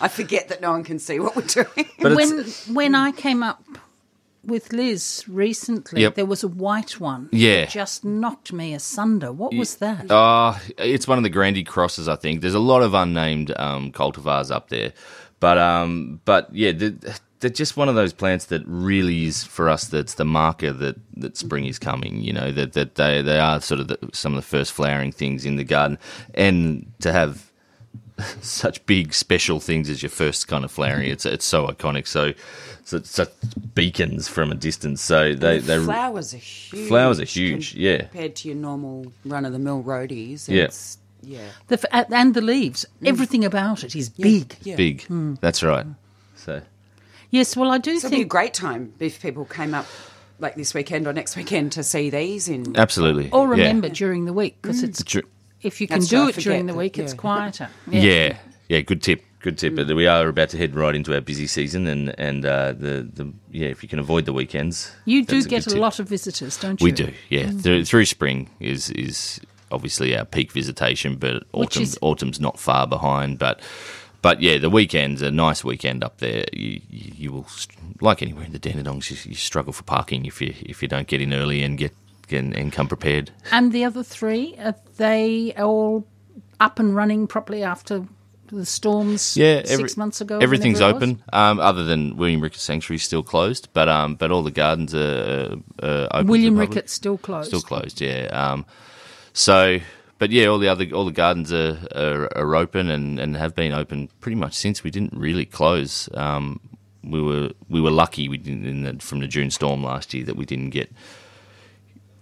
I forget that no one can see what we're doing. But when when I came up with Liz recently, Yep. there was a white one. Yeah. that just knocked me asunder. What was that? Uh, it's one of the Grandy crosses, I think. There's a lot of unnamed um, cultivars up there, but um, but yeah, they're, they're just one of those plants that really is for us. That's the marker that, that spring is coming. You know that that they they are sort of the, some of the first flowering things in the garden, and to have <laughs> such big special things as your first kind of flowering, it's it's so iconic. So. So it's such beacons from a distance. So they they flowers are huge. flowers are huge, yeah. compared to your normal run of the mill roadies. Yeah. It's, yeah, The, f- and the leaves, mm. everything about it is big. yeah. big. Hmm. That's right. So Yes, well, I do So it'd be a great time if people came up like this weekend or next weekend to see these in. absolutely. Or Yeah. remember during the week because mm. it's Dr- if you can That's do it during forget the that, week, it's yeah. quieter. <laughs> Yeah. yeah, Good tip. Good tip. Mm. But we are about to head right into our busy season, and and uh, the the yeah, if you can avoid the weekends, You do that's get a tip. lot of visitors, don't you? We do. Yeah, mm. through, through spring is is obviously our peak visitation, but Which autumn is- autumn's not far behind. But but yeah, the weekend's a nice weekend up there. You you, you will like anywhere in the Dandenongs, you, you struggle for parking if you if you don't get in early and get, get and come prepared. And the other three, are they all up and running properly after the storms Yeah, six months ago? Everything's whenever it was? open, um, other than William Ricketts Sanctuary is still closed, but um, but all the gardens are, uh, open. William. Ricketts still closed. still closed. Yeah. Um, so, but yeah, all the other all the gardens are, are, are open and, and have been open pretty much since we didn't really close. Um, we were we were lucky we didn't in the, from the June storm last year that we didn't get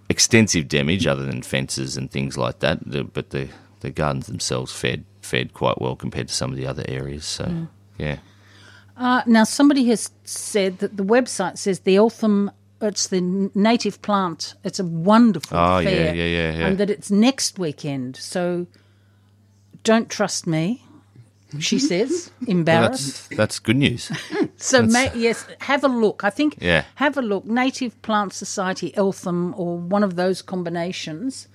extensive damage other than fences and things like that. The, but the the gardens themselves fared fared quite well compared to some of the other areas. So yeah. Uh, now, somebody has said that the website says the Eltham it's the native plant. It's a wonderful Oh, yeah, fair, yeah, yeah, yeah. and that it's next weekend. So don't trust me, she <laughs> says, Well, embarrassed. that's that's good news. <laughs> So ma- yes, have a look. I think Yeah. have a look. Native Plant Society, Eltham, or one of those combinations.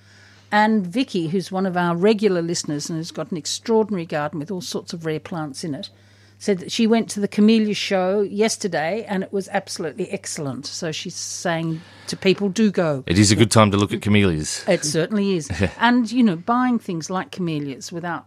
And Vicky, who's one of our regular listeners and has got an extraordinary garden with all sorts of rare plants in it, said that she went to the Camellia show yesterday and it was absolutely excellent. So she's saying to people, do go. It is a good time to look at camellias. It certainly is. <laughs> and, you know, buying things like camellias without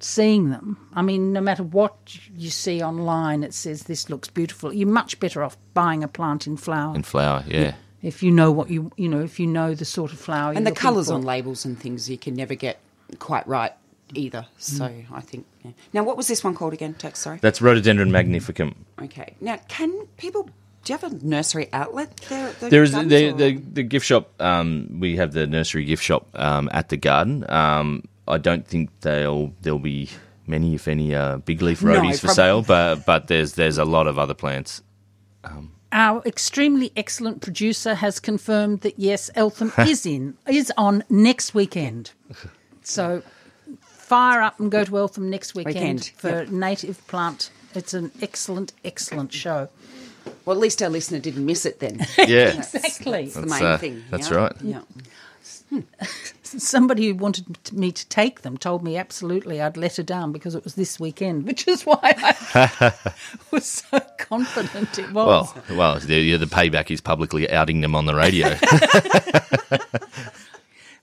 seeing them, I mean, no matter what you see online, it says this looks beautiful. You're much better off buying a plant in flower And flower, yeah. if you know what you, you know, if you know the sort of flower and you're the colours for. on labels and things you can never get quite right either. So mm. I think. Yeah. Now, what was this one called again? Tex, sorry. That's Rhododendron magnificum. Okay. Now, can people? Do you have a nursery outlet there? The There is the, the the gift shop. Um, we have the nursery gift shop um, at the garden. Um, I don't think they'll there'll be many, if any, uh, big leaf No, for prob- sale. But but there's there's a lot of other plants. Our extremely excellent producer has confirmed that yes, Eltham <laughs> is in is on next weekend. So fire up and go to Eltham next weekend, Weekend, for yep. native plant. It's an excellent, excellent show. Well, at least our listener didn't miss it then. <laughs> Yeah, <laughs> Exactly. That's the That's, main uh, thing. that's yeah? right. Yeah. <laughs> Somebody who wanted me to take them told me absolutely I'd let her down because it was this weekend, which is why I was so confident it was. Well, well, the, the payback is publicly outing them on the radio.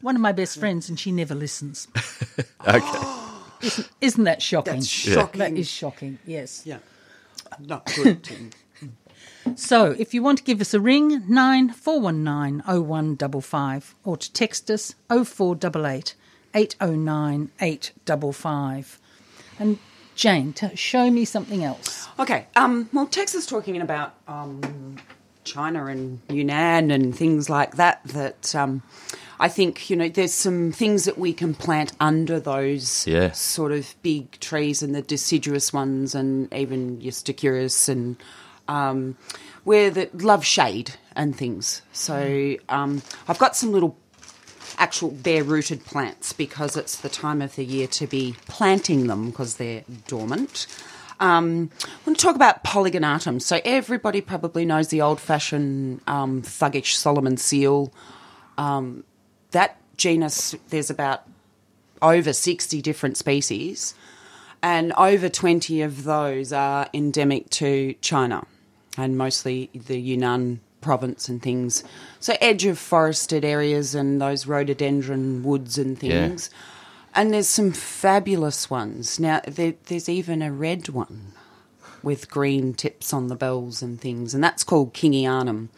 One of my best friends, and she never listens. <laughs> okay. <gasps> Isn't that shocking? That's shocking. That is shocking, yes. Yeah. Not good. <laughs> So if you want to give us a ring, nine four one nine oh one double five, or to text us oh four double eight eight oh nine eight double five. And Jane, t- show me something else. Okay. Um, well, Tex is talking about um, China and Yunnan and things like that. That um, I think you know, there's some things that we can plant under those Yeah. sort of big trees and the deciduous ones, and even your and um, where that love shade and things. So um, I've got some little actual bare rooted plants because it's the time of the year to be planting them because they're dormant. Um, I want to talk about polygonatum. So everybody probably knows the old fashioned um, thuggish Solomon seal. Um, that genus, there's about over 60 different species, and over 20 of those are endemic to China and mostly the Yunnan province and things. So, edge of forested areas and those rhododendron woods and things. And there's some fabulous ones. Now, there, there's even a red one with green tips on the bells and things, and that's called Kingianum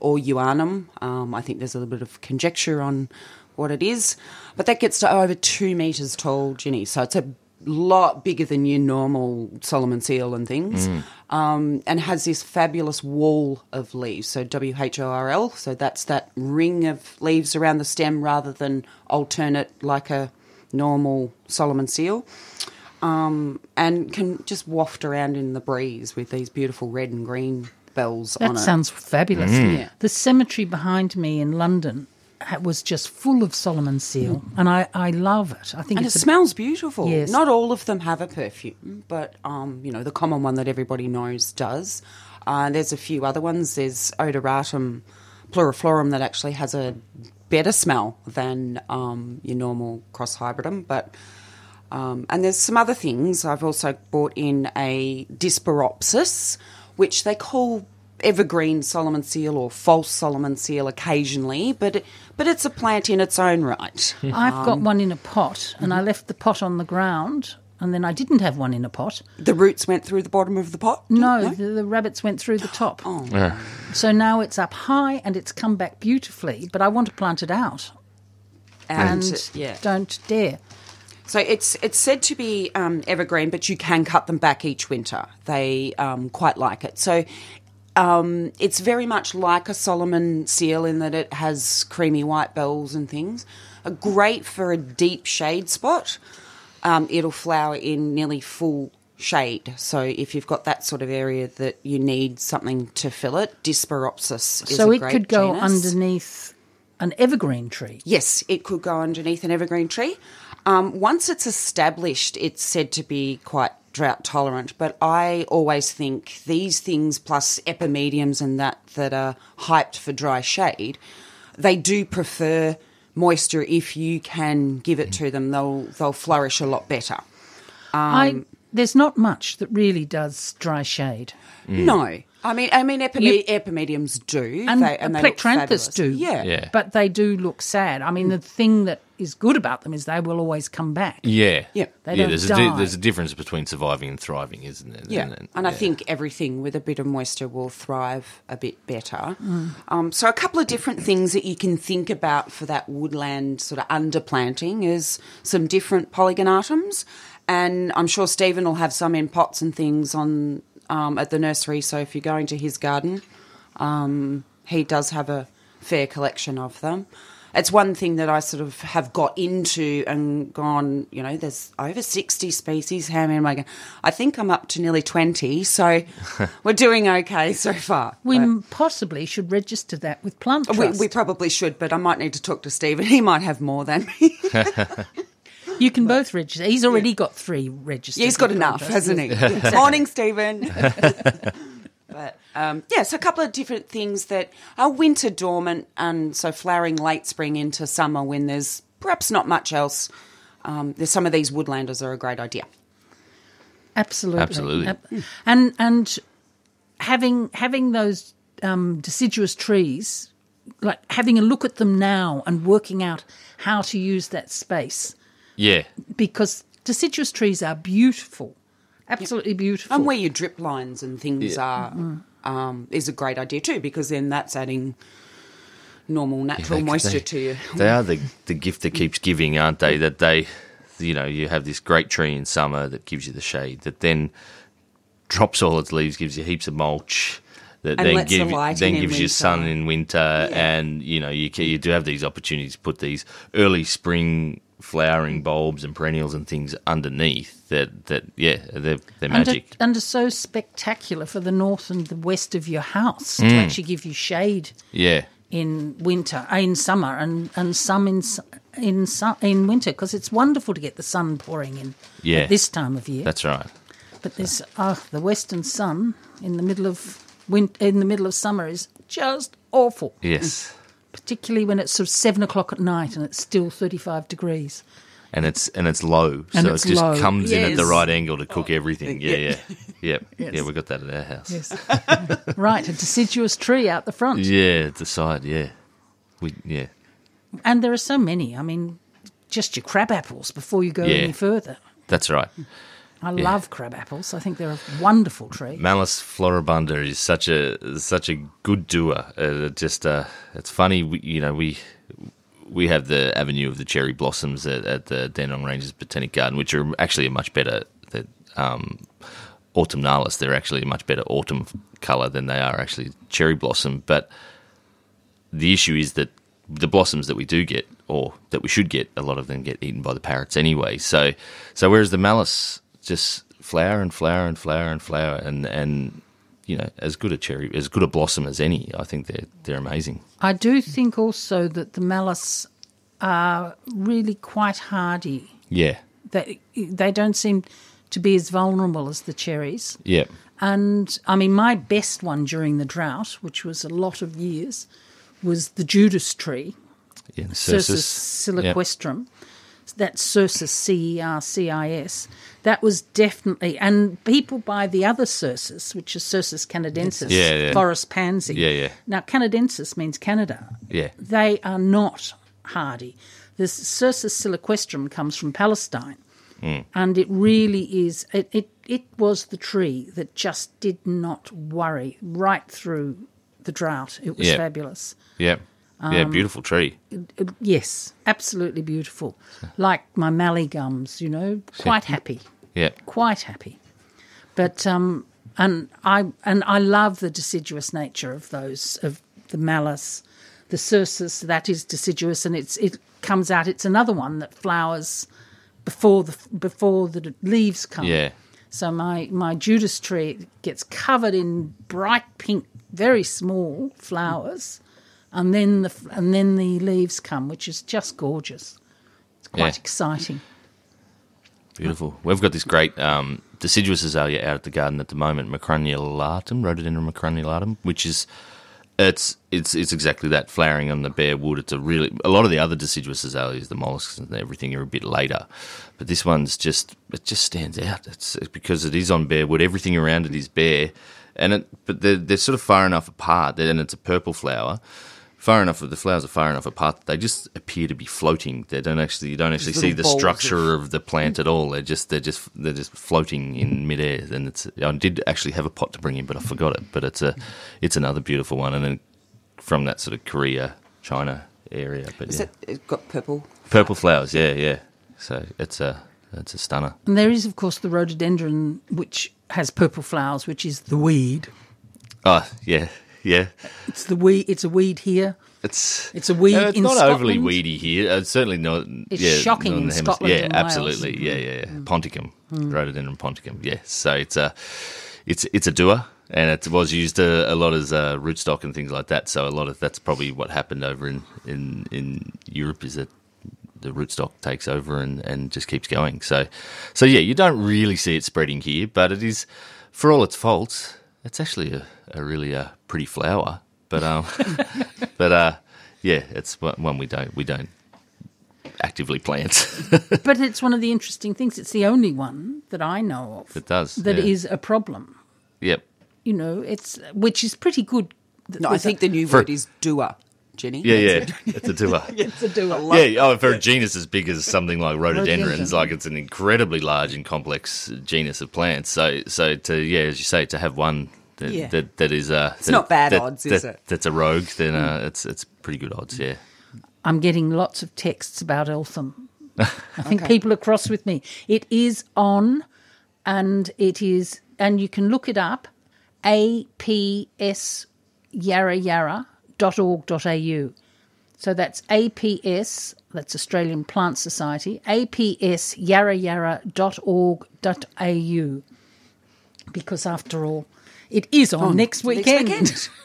or Yuanum. Um, I think there's a little bit of conjecture on what it is, but that gets to over two metres tall, Ginny. So it's a lot bigger than your normal Solomon seal and things, um, and has this fabulous wall of leaves. So W H O R L. So that's that ring of leaves around the stem rather than alternate like a normal Solomon seal um, and can just waft around in the breeze with these beautiful red and green bells on That sounds fabulous. Yeah. The cemetery behind me in London ha- was just full of Solomon seal, and I, I love it. I think and it it's a, smells beautiful. Yes. Not all of them have a perfume, but um, you know the common one that everybody knows does. Uh, there's a few other ones. There's Odoratum pluriflorum that actually has a better smell than um, your normal cross hybridum, but. Um, and there's some other things. I've also brought in a Disporopsis, which they call evergreen Solomon seal or false Solomon seal occasionally, but but it's a plant in its own right. <laughs> I've got um, one in a pot, and I mhm. left the pot on the ground, and then I didn't have one in a pot. The roots went through the bottom of the pot. No, The, the rabbits went through the <gasps> top. Oh, So now it's up high and it's come back beautifully, but I want to plant it out and, and yeah. don't dare. So it's it's said to be um, evergreen, but you can cut them back each winter. They um, quite like it. So um, it's very much like a Solomon seal in that it has creamy white bells and things. Uh, great for a deep shade spot. Um, it'll flower in nearly full shade. So if you've got that sort of area that you need something to fill it, Disporopsis is a great so it could go genus. underneath an evergreen tree. Yes, it could go underneath an evergreen tree. Um, once it's established, it's said to be quite drought tolerant. But I always think these things plus epimediums and that that are hyped for dry shade, they do prefer moisture. If you can give it to them, they'll they'll flourish a lot better. I there's not much that really does dry shade. No, I mean I mean epime- You- epimediums do, And, they, and look plectranthus fabulous. do. Yeah, Yeah. But they do look sad. I mean, the thing that is good about them is they will always come back. Yeah, Yeah. They yeah. don't There's a, die. di- there's a difference between surviving and thriving, isn't there? Yeah, And, and I think everything with a bit of moisture will thrive a bit better. Mm. Um, so, a couple of different things that you can think about for that woodland sort of underplanting is some different polygonatums, and I'm sure Stephen will have some in pots and things on um, at the nursery. So, if you're going to his garden, um, he does have a fair collection of them. It's one thing that I sort of have got into and gone, you know, there's over 60 species. How many am I going? I think I'm up to nearly 20, so <laughs> we're doing okay so far. We But- possibly should register that with Plant we, we probably should, but I might need to talk to Stephen. He might have more than me. <laughs> <laughs> you can both register. He's already got three registered. He's got enough, Plant hasn't he? <laughs> Morning, Stephen. <laughs> but um, yeah, so a couple of different things that are winter dormant, and so flowering late spring into summer when there's perhaps not much else. Um, there's some of these woodlanders are a great idea. Absolutely, Absolutely. And and having having those um, deciduous trees, like having a look at them now and working out how to use that space yeah, because deciduous trees are beautiful, absolutely beautiful. And where your drip lines and things are um, is a great idea too, because then that's adding normal natural They- moisture they- to you. They are the the gift that keeps giving, aren't they? That they, you know, you have this great tree in summer that gives you the shade, that then drops all its leaves, gives you heaps of mulch. That And then lets the light then in in gives you sun in winter, and you know you you do have these opportunities to put these early spring flowering bulbs and perennials and things underneath. That that yeah, they're they're magic. and are so spectacular for the north and the west of your house to Mm. actually give you shade yeah, in winter, uh, in summer, and, and some in in in winter because it's wonderful to get the sun pouring in Yeah. at this time of year. that's right. but this oh, the western sun in the middle of winter in the middle of summer is just awful, Yes. Particularly when it's sort of seven o'clock at night and it's still thirty five degrees. and it's and it's low, And so it's it just low. comes in at the right angle to cook oh. everything. <laughs> Yeah, yeah, yep, Yes. yeah. We got that at our house. Yes, <laughs> right, a deciduous tree out the front, Yeah, at the side. Yeah, we yeah and there are so many. I mean, just your crab apples before you go Yeah. any further. that's right. I Yeah. love crab apples. I think they're a wonderful tree. Malus floribunda is such a such a good doer. Uh, just uh, it's funny. We, you know we. We have the avenue of the cherry blossoms at, at the Dandenong Ranges Botanic Garden, which are actually a much better that um, autumnalis. They're actually a much better autumn color than they are actually cherry blossom. But the issue is that the blossoms that we do get, or that we should get, a lot of them get eaten by the parrots anyway. So, so whereas the malice just flower and flower and flower and flower, and and you know, as good a cherry, as good a blossom as any, I think they're they're amazing. I do think also that the malice are really quite hardy. Yeah, They they don't seem to be as vulnerable as the cherries. yeah, And I mean, my best one during the drought, which was a lot of years, was the Judas tree, yeah. Cercis. Yeah. siliquastrum. That's Cercis, C E R C I S. That was definitely, and people buy the other Cercis, which is Cercis canadensis, Yeah, yeah. forest pansy. Yeah, yeah. Now, canadensis means Canada. Yeah. They are not hardy. The Cercis siliquastrum comes from Palestine. Hmm. And it really is, it, it, it was the tree that just did not worry right through the drought. It was Yeah. fabulous. Yeah, yeah, Um, beautiful tree. Yes, absolutely beautiful. Like my mallee gums, you know, quite happy, Yeah, quite happy. But um, and I and I love the deciduous nature of those of the malice, the cercis that is deciduous, and it's it comes out. It's another one that flowers before the before the leaves come. yeah, So my, my Judas tree gets covered in bright pink, very small flowers, and then the and then the leaves come, which is just gorgeous. It's quite Yeah. exciting. Beautiful. We've got this great um, deciduous azalea out at the garden at the moment, mucronulatum, rhododendron mucronulatum, which is it's it's it's exactly that flowering on the bare wood. It's a really a lot of the other deciduous azaleas, the mollusks and everything, are a bit later, but this one's just it just stands out. It's, it's because it is on bare wood. Everything around it is bare, and it but they're, they're sort of far enough apart, that- and it's a purple flower. Far enough, the flowers are far enough apart. that They just appear to be floating. They don't actually, you don't actually see the structure of the plant at all. They're just they're just they're just floating in midair. And it's I did actually have a pot to bring in, but I forgot it. But it's a it's another beautiful one, and then from that sort of Korea, China area. But Is yeah. it? It's got purple. purple flowers, yeah, yeah. So it's a it's a stunner. And there is, of course, the rhododendron, which has purple flowers, which is the weed. Oh yeah, yeah. It's the weed. It's a weed here. It's It's a weed Uh, it's not overly weedy here. Uh, certainly not. It's yeah, shocking in. Scotland Yeah, and Wales. absolutely. Yeah, yeah, yeah. Ponticum, rhododendron ponticum. Yeah. So it's a it's it's a doer, and it was used a, a lot as uh, rootstock and things like that. So a lot of that's probably what happened over in in in Europe is that the rootstock takes over and, and just keeps going. So, so yeah, you don't really see it spreading here, but it is, for all its faults, it's actually a, a really uh, pretty flower. But um, <laughs> but uh, yeah, it's one one we don't we don't actively plant. <laughs> But it's one of the interesting things. It's the only one that I know of it does that yeah. is a problem. Yep. You know, it's which is pretty good. No, I think the new For- word is doer, Jenny. Yeah, <laughs> yeah, it's a doer. it's a doer. Yeah, oh, for a genus as big as something like rhododendrons, Rhododendron. like it's an incredibly large and complex genus of plants. So, so to yeah, as you say, to have one that Yeah. that, that is uh, it's not bad odds, is it? That's a rogue. Then uh, it's it's pretty good odds. Yeah. I'm getting lots of texts about Eltham. <laughs> I think people are cross with me. It is on, and it is, and you can look it up. APS Yarra Yarra dot org dot au. So that's APS, that's Australian Plant Society, APS Yarra Yarra dot org dot au. Because after all, it is on, oh, next weekend. weekend. <laughs>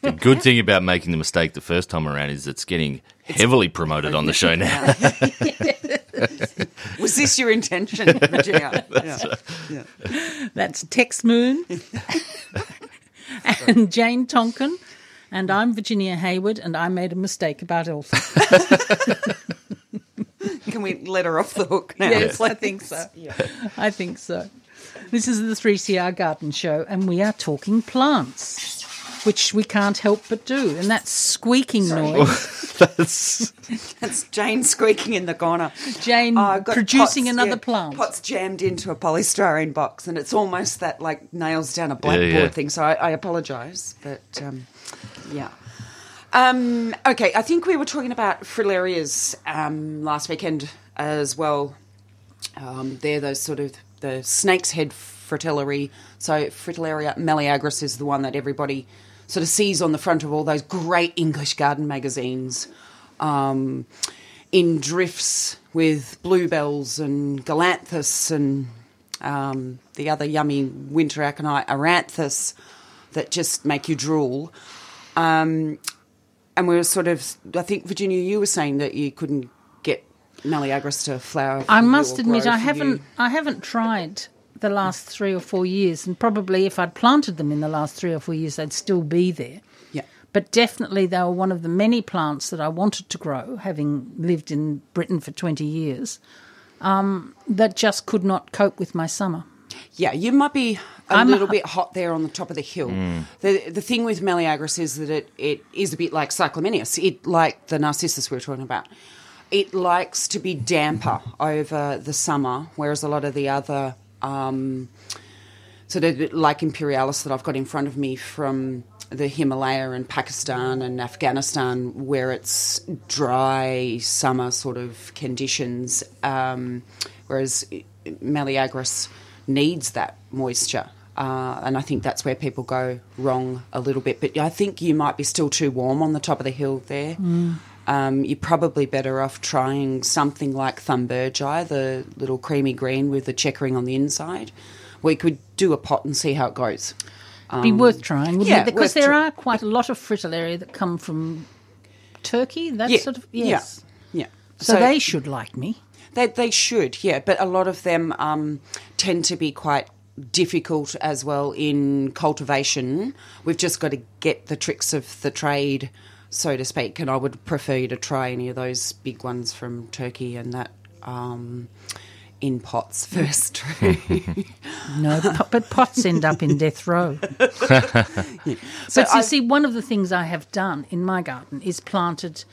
The good thing about making the mistake the first time around is it's getting heavily promoted on the show <laughs> now. <laughs> Was this your intention, Virginia? yeah. Yeah. That's Tex Moon and Jane Tonkin. And I'm Virginia Hayward, and I made a mistake about Eltham. Can we let her off the hook now? Yes, I think so. I think so. This is the 3CR Garden Show, and we are talking plants, which we can't help but do. And that squeaking noise, <laughs> That's That's Jane squeaking in the corner. Jane Oh, I've got producing pots, another yeah, plant. Pots jammed into a polystyrene box, and it's almost that like nails down a blackboard yeah. thing. So I, I apologise, but um, yeah. Um, okay, I think we were talking about fritillarias um, last weekend as well. Um, they're those sort of the snake's head fritillary. So Fritillaria meleagris is the one that everybody sort of sees on the front of all those great English garden magazines. Um, in drifts with bluebells and galanthus and um, the other yummy winter aconite Eranthis that just make you drool. Um, and we were sort of, I think Virginia, you were saying that you couldn't get meleagris flower. for I must or admit, I haven't. you. I haven't tried the last three or four years, and probably if I'd planted them in the last three or four years, they'd still be there. Yeah. But definitely, they were one of the many plants that I wanted to grow, having lived in Britain for twenty years. Um, that just could not cope with my summer. Yeah, you might be a I'm- little bit hot there on the top of the hill. The the thing with Meleagris is that it, it is a bit like Cyclamineus. It like the Narcissus we were talking about. It likes to be damper over the summer, whereas a lot of the other um, sort of like Imperialis that I've got in front of me from the Himalaya and Pakistan and Afghanistan, where it's dry summer sort of conditions, um, whereas Meleagris needs that moisture. Uh, and I think that's where people go wrong a little bit. But I think you might be still too warm on the top of the hill there. Um, you're probably better off trying something like Thunbergii, the little creamy green with the checkering on the inside, we could do a pot and see how it goes. Be worth trying, wouldn't yeah? Because there try- are quite a lot of fritillaria that come from Turkey. That Yeah, sort of yeah, yes. Yeah. So, they should like me. They, they should, yeah, but a lot of them um, tend to be quite difficult as well in cultivation. We've just got to get the tricks of the trade, so to speak, and I would prefer you to try any of those big ones from Turkey and that um, in pots <laughs> first. <laughs> No, but, but pots end up in death row. <laughs> So but you see, one of the things I have done in my garden is planted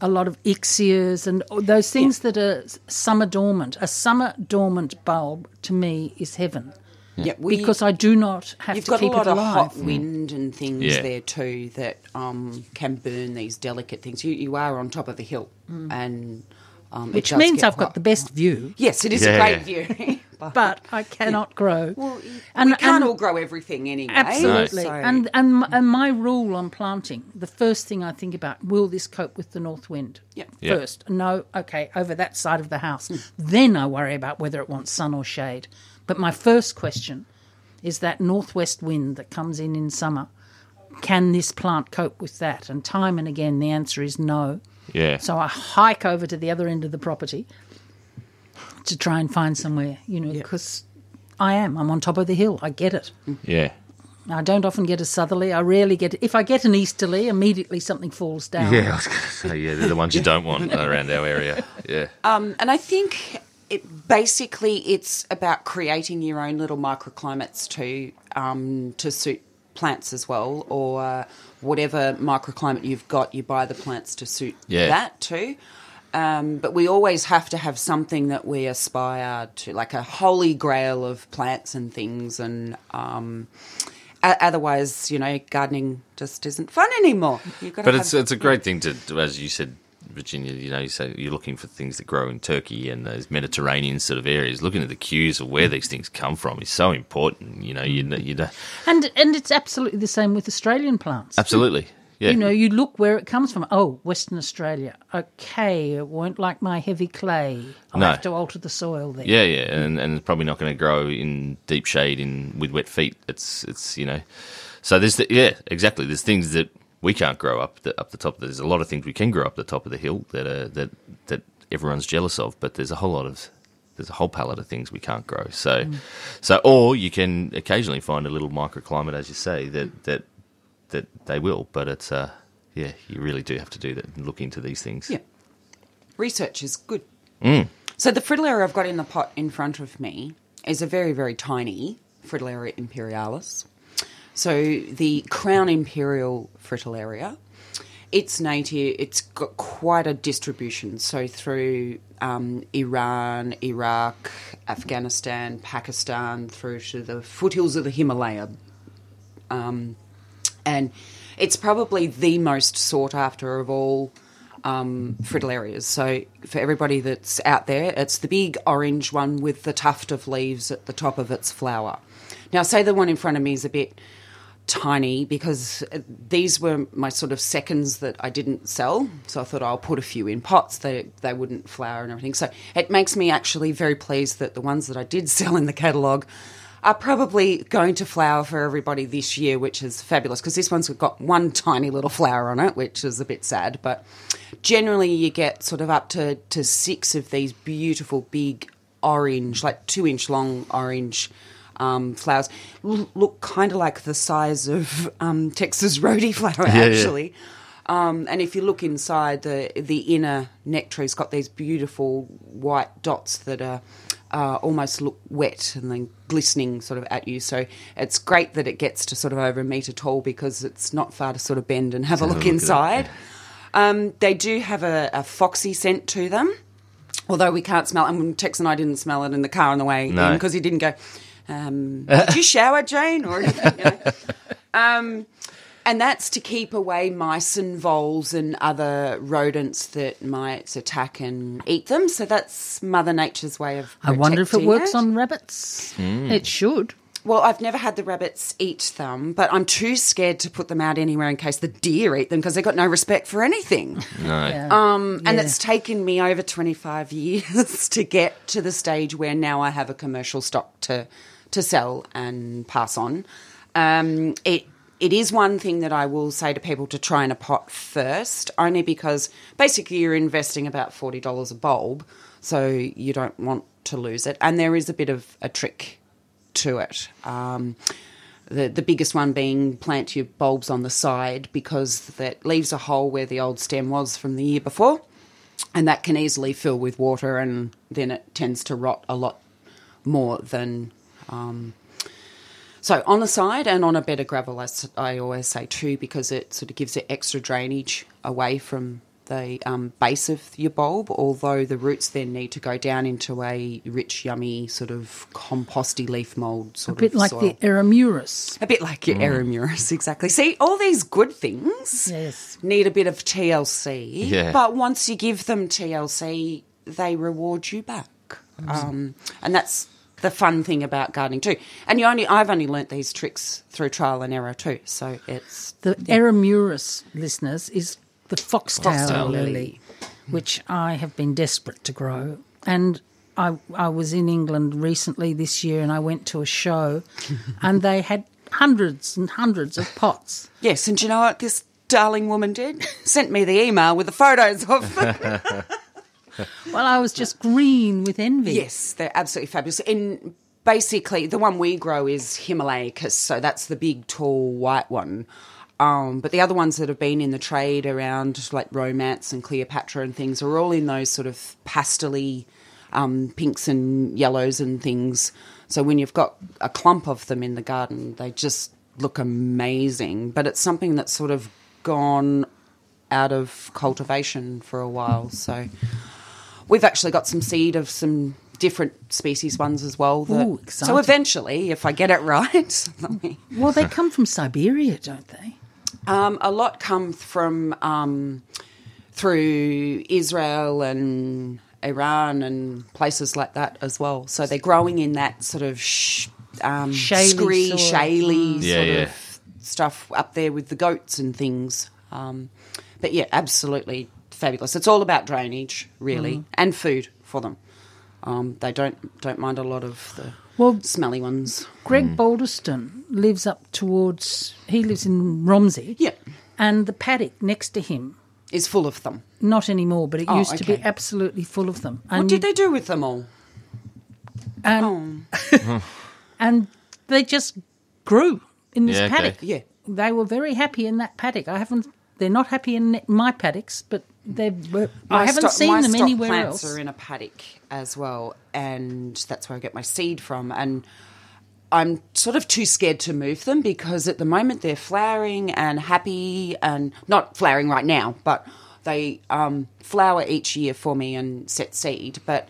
a lot of ixias and those things that are summer dormant. A summer dormant bulb to me is heaven yeah, we, because I do not have You've to got a keep lot it of alive. hot wind and things Yeah. there too that um, can burn these delicate things. You, you are on top of the hill, and um, Mm. which does means I've got the best view, Yes, it is Yeah, a great view. <laughs> but I cannot grow. Well, And- we can't and- all grow everything anyway. Absolutely. so- And, and m- and my rule on planting, the first thing I think about, will this cope with the north wind? Yep. Yep. First. No, okay, over that side of the house. Then I worry about whether it wants sun or shade. But my first question is that northwest wind that comes in in summer. Can this plant cope with that? And time and again, the answer is no. Yeah. So I hike over to the other end of the property to try and find somewhere, you know, because I am. I'm on top of the hill. I get it. yeah. I don't often get a southerly. I rarely get. If I get an easterly, immediately something falls down. Yeah, I was going to say, yeah, they're the ones you don't want around our area. Yeah. Um, and I think it, basically it's about creating your own little microclimates to um, to suit plants as well, or uh, whatever microclimate you've got, you buy the plants to suit Yeah. that too. Um, but we always have to have something that we aspire to, like a holy grail of plants and things, and um, otherwise, you know, gardening just isn't fun anymore. You've got to But it's it's a great thing to, as you said, Virginia. You know, you say you're looking for things that grow in Turkey and those Mediterranean sort of areas. Looking at the cues of where these things come from is so important. You know, you you know, And and it's absolutely the same with Australian plants. absolutely. Yeah. You know, you look where it comes from. Oh, Western Australia. Okay, it won't like my heavy clay. I'll No. have to alter the soil there. Yeah, yeah, and and it's probably not going to grow in deep shade in with wet feet. It's it's you know, so there's the, yeah exactly. There's things that we can't grow up the, up the top. There's a lot of things we can grow up the top of the hill that are that that everyone's jealous of, but there's a whole lot of there's a whole palette of things we can't grow. So so or you can occasionally find a little microclimate, as you say, that that that they will, but it's uh yeah, you really do have to do that and look into these things. Yeah. Research is good. So the fritillaria I've got in the pot in front of me is a very, very tiny Fritillaria imperialis. So the crown imperial fritillaria, it's native. It's got quite a distribution. So through um, Iran, Iraq, Afghanistan, Pakistan, through to the foothills of the Himalaya, um, and it's probably the most sought after of all um, fritillarias. So for everybody that's out there, it's the big orange one with the tuft of leaves at the top of its flower. Now, say the one in front of me is a bit tiny because uh, these were my sort of seconds that I didn't sell. So I thought I'll put a few in pots. They they wouldn't flower and everything. So it makes me actually very pleased that the ones that I did <laughs> sell in the catalogue are probably going to flower for everybody this year, which is fabulous because this one's got one tiny little flower on it, which is a bit sad. But generally, you get sort of up to, to six of these beautiful big orange, like two inch long orange um, flowers. L- look kind of like the size of um, Tex's rhodie <laughs> flower, yeah. actually. Um, and if you look inside, the the inner nectary's got these beautiful white dots that are uh, almost look wet and then glistening sort of at you. So it's great that it gets to sort of over a metre tall because it's not far to sort of bend and have a a look look inside. Um, they do have a, a foxy scent to them, although we can't smell. And Tex and I didn't smell it in the car on the way No. in because he didn't go. Um, <laughs> did you shower, Jane? Or anything, you know? <laughs> um, and that's to keep away mice and voles and other rodents that might attack and eat them. So that's Mother Nature's way of. I wonder if it works it. on rabbits. Hmm. It should. Well, I've never had the rabbits eat them, but I'm too scared to put them out anywhere in case the deer eat them because they've got no respect for anything. <laughs> No. Yeah. Um, and Yeah. it's taken me over 25 years to get to the stage where now I have a commercial stock to to sell and pass on. Um, it it is one thing that I will say to people to try in a pot first, only because basically you're investing about forty dollars a bulb, so you don't want to lose it. And there is a bit of a trick to it. Um, the the biggest one being plant your bulbs on the side because that leaves a hole where the old stem was from the year before, and that can easily fill with water, and then it tends to rot a lot more than. Um, so on the side and on a bed of gravel, as I always say too, because it sort of gives it extra drainage away from the um, base of your bulb, although the roots then need to go down into a rich, yummy sort of composty leaf mold A sort bit of like soil. the Eremurus. A bit like your Eremurus, exactly. See, all these good things Yes. need a bit of TLC, Yeah. but once you give them TLC, they reward you back. Um, and that's the fun thing about gardening too. And you only I've only learnt these tricks through trial and error too. So it's The Eremurus, listeners, is the foxtail, Foxtail lily, lily. which I have been desperate to grow. And I, I was in England recently this year and I went to a show <laughs> and they had hundreds and hundreds of pots. yes, and do you know what this darling woman did? <laughs> Sent me the email with the photos of them. <laughs> <laughs> Well, I was just green with envy. Yes, they're absolutely fabulous. And basically, the one we grow is Himalaicus, so that's the big, tall, white one. Um, but the other ones that have been in the trade around, like Romance and Cleopatra and things, are all in those sort of pastely um, pinks and yellows and things. So when you've got a clump of them in the garden, they just look amazing. But it's something that's sort of gone out of cultivation for a while. So we've actually got some seed of some different species ones as well. That, Ooh, so eventually, if I get it right, <laughs> Well, they come from Siberia, don't they? um, a lot come from um, through Israel and Iran and places like that as well. So they're growing in that sort of sh- um, Shaly scree, soil. shaly Yeah, sort yeah. of stuff up there with the goats and things. Um, but yeah, absolutely fabulous. It's all about drainage, really, Mm. and food for them. Um, they don't don't mind a lot of the Well, smelly ones. Greg Balderston lives up towards, he lives in Romsey. Yeah, And the paddock next to him, is full of them. not anymore, but it Oh, used to be absolutely full of them. What did they do with them all? And, Oh. <laughs> and they just grew in this Yeah, okay. paddock. Yeah. They were very happy in that paddock. I haven't, they're not happy in my paddocks, but they were, I haven't stock- seen them stock anywhere plants else. are in a paddock as well, and that's where I get my seed from. And I'm sort of too scared to move them because at the moment they're flowering and happy, and not flowering right now, but they um, flower each year for me and set seed. But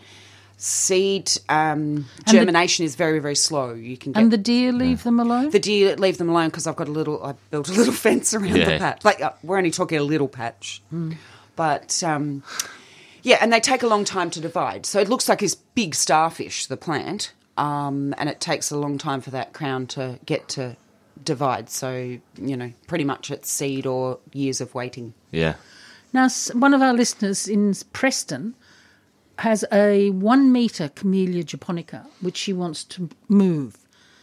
seed um, the- germination is very very slow. You can get and the deer leave them alone? the deer leave them alone because I've got a little. I built a little <laughs> fence around the patch. Like uh, we're only talking a little patch, but um, yeah, and they take a long time to divide. So it looks like this big starfish, the plant, um, and it takes a long time for that crown to get to divide. So you know, pretty much it's seed or years of waiting. Yeah. Now, one of our listeners in Preston has a one metre Camellia japonica, which she wants to move.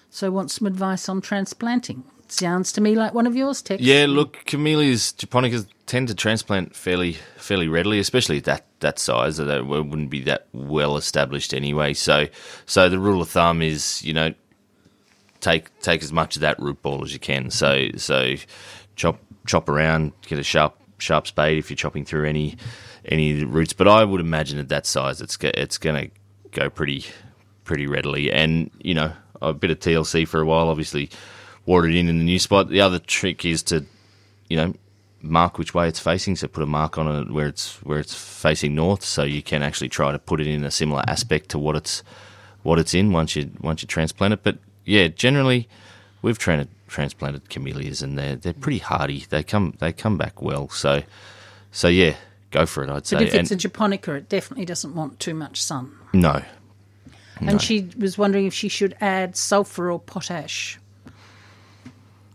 So, wants some advice on transplanting. Sounds to me like one of yours, Tex. Yeah, look, camellias japonicas tend to transplant fairly fairly readily, especially at that that size. That wouldn't be that well established anyway. So, so the rule of thumb is, you know, take take as much of that root ball as you can. So, so chop chop around, get a sharp sharp spade if you're chopping through any any roots. But I would imagine at that size, it's it's going to go pretty pretty readily. And you know, a bit of TLC for a while, obviously, water it in in the new spot. The other trick is to, you know, mark which way it's facing. So put a mark on it where it's where it's facing north, so you can actually try to put it in a similar aspect to what it's what it's in once you once you transplant it. But yeah, generally, we've tra- transplanted camellias and they're they're pretty hardy. They come they come back well. So so yeah, go for it. I'd say. But if it's And- a japonica, it definitely doesn't want too much sun. no, And she was wondering if she should add sulphur or potash.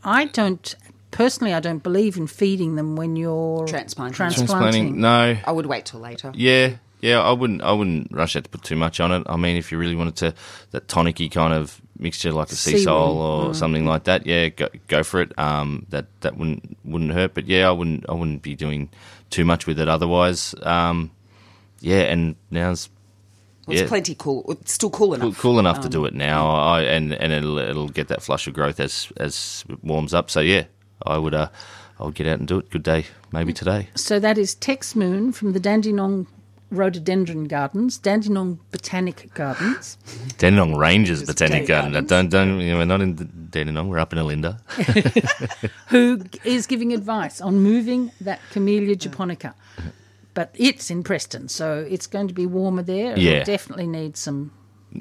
I don't, personally, I don't believe in feeding them when you're Transplanting. transplanting. transplanting. No, I would wait till later. Yeah, Yeah, I wouldn't. I wouldn't rush out to put too much on it. I mean, if you really wanted to that tonicy kind of mixture, like a sea Seaweed. sole or something like that, yeah, go, go for it. Um, that that wouldn't wouldn't hurt. But yeah, I wouldn't. I wouldn't be doing too much with it otherwise. Um, yeah, and now's Well, yeah. It's plenty cool. It's still cool cool, enough. cool enough to um, do it now. I, and and it'll it'll get that flush of growth as as it warms up. So yeah, I would uh, I would get out and do it. Good day, maybe mm. today. So that is Tex Moon from the Dandenong Rhododendron Gardens, Dandenong Botanic Gardens. <laughs> Dandenong Ranges Botanic Botanic Garden. Gardens. Don't don't. You know, we're not in Dandenong. We're up in Olinda. <laughs> who is giving advice on moving that Camellia japonica. Uh, But it's in Preston, so it's going to be warmer there. It'll Yeah. definitely need some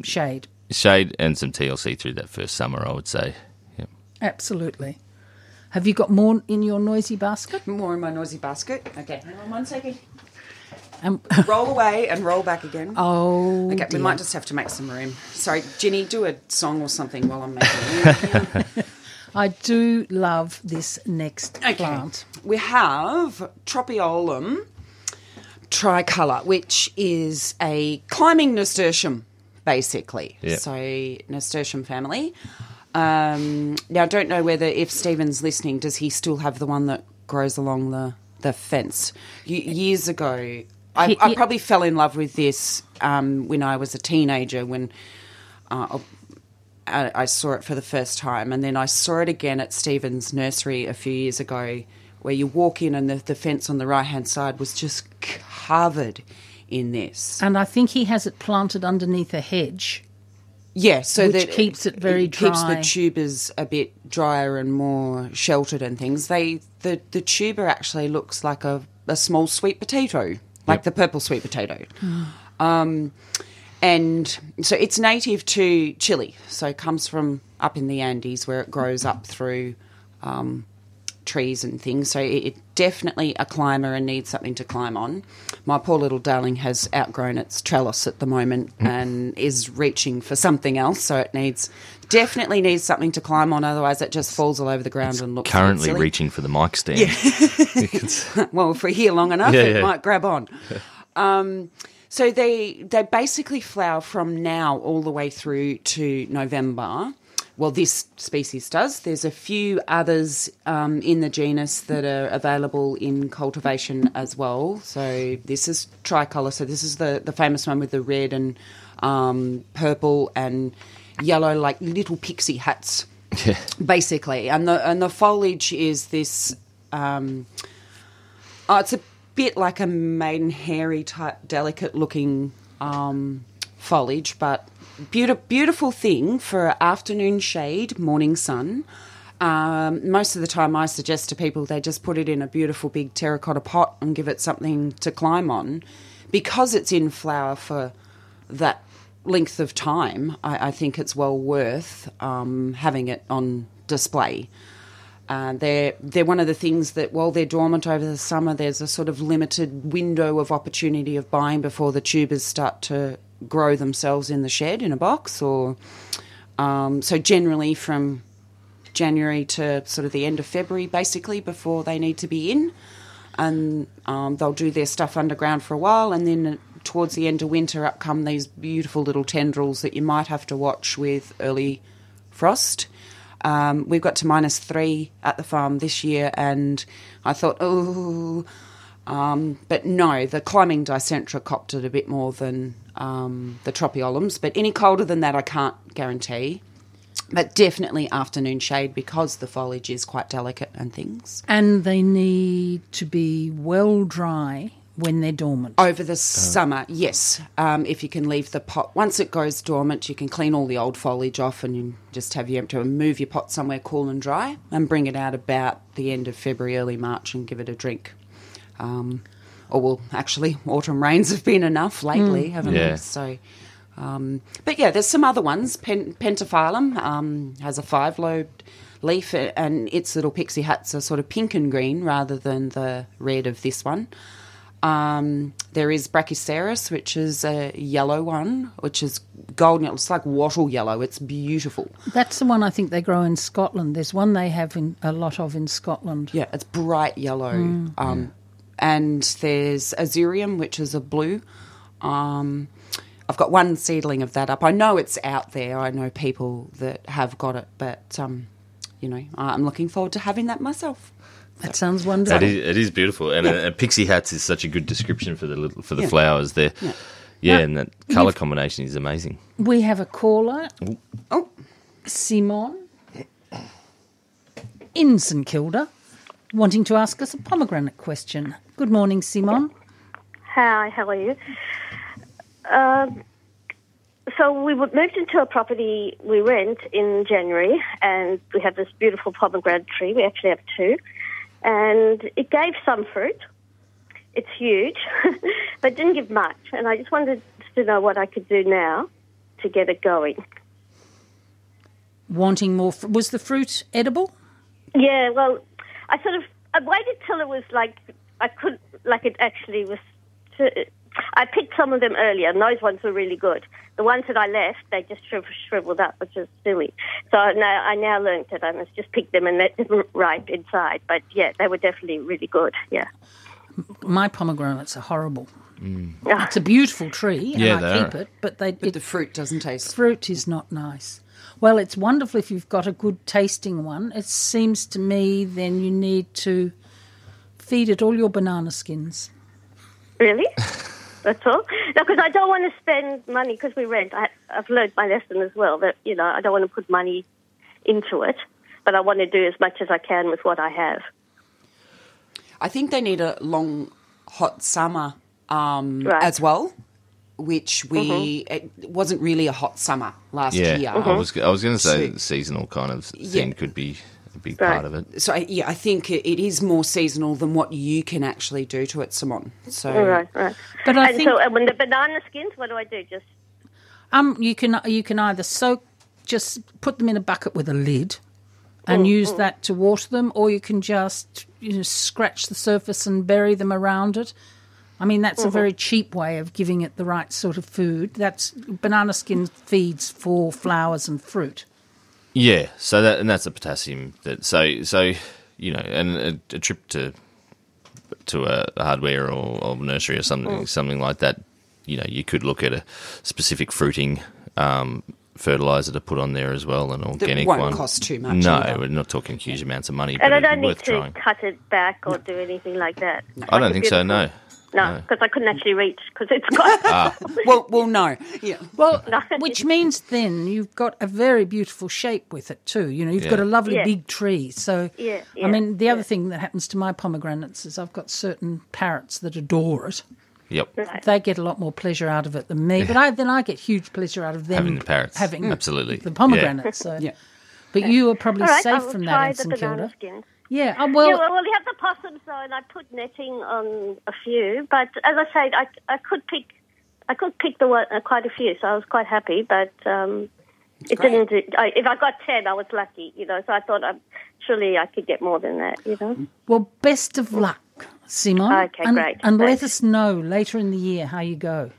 shade. Shade and some TLC through that first summer, I would say. Yeah. Absolutely. Have you got more in your noisy basket? More in my noisy basket. Okay, hang on one second. Um, <laughs> Roll away and roll back again. oh, Okay, we might just have to make some room. Sorry, Ginny, do a song or something while I'm making room. <laughs> I do love this next Okay. plant. We have Tropaeolum tricolor, which is a climbing nasturtium, basically. Yeah. So nasturtium family. Um, now, I don't know whether if Stephen's listening, does he still have the one that grows along the the fence? Y- years ago, I, I probably fell in love with this um, when I was a teenager. When uh, I, I saw it for the first time, and then I saw it again at Stephen's nursery a few years ago, where you walk in and the, the fence on the right hand side was just covered in this. And I think he has it planted underneath a hedge. Yeah, so Which that keeps it very keeps dry. Keeps the tubers a bit drier and more sheltered and things. They the the tuber actually looks like a, a small sweet potato, like Yep. the purple sweet potato. Um, and so it's native to Chile, so it comes from up in the Andes where it grows up through um, trees and things. So it, it definitely a climber and needs something to climb on. My poor little darling has outgrown its trellis at the moment and is reaching for something else. So it needs definitely needs something to climb on. Otherwise, it just falls all over the ground and looks Currently silly. reaching for the mic <laughs> stand. Yeah. <laughs> well, if we're here long enough, Yeah, it yeah. might grab on. <laughs> Um, so they they basically flower from now all the way through to November. Well, this species does. There's a few others um, in the genus that are available in cultivation as well. So this is tricolour. So this is the, the famous one with the red and um, purple and yellow, like little pixie hats Yeah. basically. And the and the foliage is this. Um, oh, it's a bit like a maiden hairy type, delicate looking um, foliage, but beautiful, beautiful thing for afternoon shade, morning sun. Um, most of the time, I suggest to people they just put it in a beautiful big terracotta pot and give it something to climb on, because it's in flower for that length of time. I, I think it's well worth um, having it on display. Uh, they're they're one of the things that while they're dormant over the summer, there's a sort of limited window of opportunity of buying before the tubers start to grow themselves in the shed in a box, or um, so generally from January to sort of the end of February, basically before they need to be in, and um, they'll do their stuff underground for a while, and then towards the end of winter, up come these beautiful little tendrils that you might have to watch with early frost. Um, we've got to minus three at the farm this year, and I thought, oh, um, but no, the climbing dicentra copped it a bit more than um, the tropaeolums. But any colder than that, I can't guarantee. But definitely afternoon shade because the foliage is quite delicate and things. And they need to be well dry when they're dormant. Over the summer, yes. Um, if you can leave the pot, once it goes dormant, you can clean all the old foliage off and you just have you to move your pot somewhere cool and dry and bring it out about the end of February, early March and give it a drink. Um, or, well, actually, autumn rains have been enough lately, haven't Yeah. they? So, um, but yeah, there's some other ones. Pen- Pentaphyllum um, has a five lobed leaf, uh, and its little pixie hats are sort of pink and green rather than the red of this one. Um, there is Brachyceras, which is a yellow one, which is golden. It looks like wattle yellow. It's beautiful. That's the one I think they grow in Scotland. There's one they have in, a lot of in Scotland. Yeah, it's bright yellow. Um, and there's Azureum, which is a blue. Um, I've got one seedling of that up. I know it's out there. I know people that have got it, but um, you know, I'm looking forward to having that myself. That sounds wonderful. That is, it is beautiful, and, and pixie hats is such a good description for the little, for the Yeah. flowers there. Yeah. Yeah, and that color combination is amazing. We have a caller, Oh, Simon, in St Kilda, wanting to ask us a pomegranate question. Good morning, Simon. Hi, how are you? Um, so we moved into a property we rent in January, and we have this beautiful pomegranate tree. We actually have two, and it gave some fruit. It's huge, <laughs> but didn't give much. And I just wanted to know what I could do now to get it going. Wanting more. Fr- was the fruit edible? Yeah, well, I sort of I waited till it was like I couldn't like it actually was. I picked some of them earlier, and those ones were really good. The ones that I left, they just shriv- shriveled up, which is silly. So now I now learned that I must just pick them and let them <laughs> ripe inside. But yeah, they were definitely really good. Yeah. My pomegranates are horrible. Mm. Ah. It's a beautiful tree, and Yeah, I keep are. it, but they but it, the fruit doesn't taste. fruit is not nice. Well, it's wonderful if you've got a good tasting one. It seems to me then you need to feed it all your banana skins. Really? That's all? No, because I don't want to spend money because we rent. I, I've learned my lesson as well that, you know, I don't want to put money into it, but I want to do as much as I can with what I have. I think they need a long, hot summer um, Right. as well, which we it wasn't really a hot summer last Yeah, year. I was I was going to say So- seasonal kind of thing Yeah. could be a big Right. part of it. So I- yeah, I think it it is more seasonal than what you can actually do to it, Simon. So Right, right. But I and think so, and when the banana skins, what do I do? Just um, you can you can either soak, just put them in a bucket with a lid, and mm, use mm. that to water them, or you can just you know scratch the surface and bury them around it. I mean, that's a mm-hmm. very cheap way of giving it the right sort of food. That's banana skin feeds for flowers and fruit. Yeah, so that and that's the potassium that so so you know, and a, a trip to to a hardware or, or nursery or something Mm. something like that. You know, you could look at a specific fruiting um, fertilizer to put on there as well, an organic won't one. cost too much No, either. we're not talking huge amounts of money, and but I don't need to trying. cut it back or do anything like that. I don't Like think so. No. No, because I couldn't actually reach because it's got. Ah. well, well, <laughs> no, yeah. Well, which means then you've got a very beautiful shape with it too. You know, you've got a lovely Yeah. big tree. So, Yeah, I mean, the other thing that happens to my pomegranates is I've got certain parrots that adore it. Yep. Right. They get a lot more pleasure out of it than me, but I, then I get huge pleasure out of them Having the parrots. having Absolutely. the pomegranates. So, <laughs> Yeah. but you are probably All right, safe from that in the St banana Kilda. skins. Yeah. Oh, well, yeah, well, we have the possums though, and I put netting on a few. But as I said, I I could pick, I could pick the one, uh, quite a few, so I was quite happy. But um, it Great. didn't. do- I, if I got ten, I was lucky, you know. So I thought, I, surely I could get more than that, you know. well, best of luck, Simon. Okay, and, great. And let us know later in the year how you go.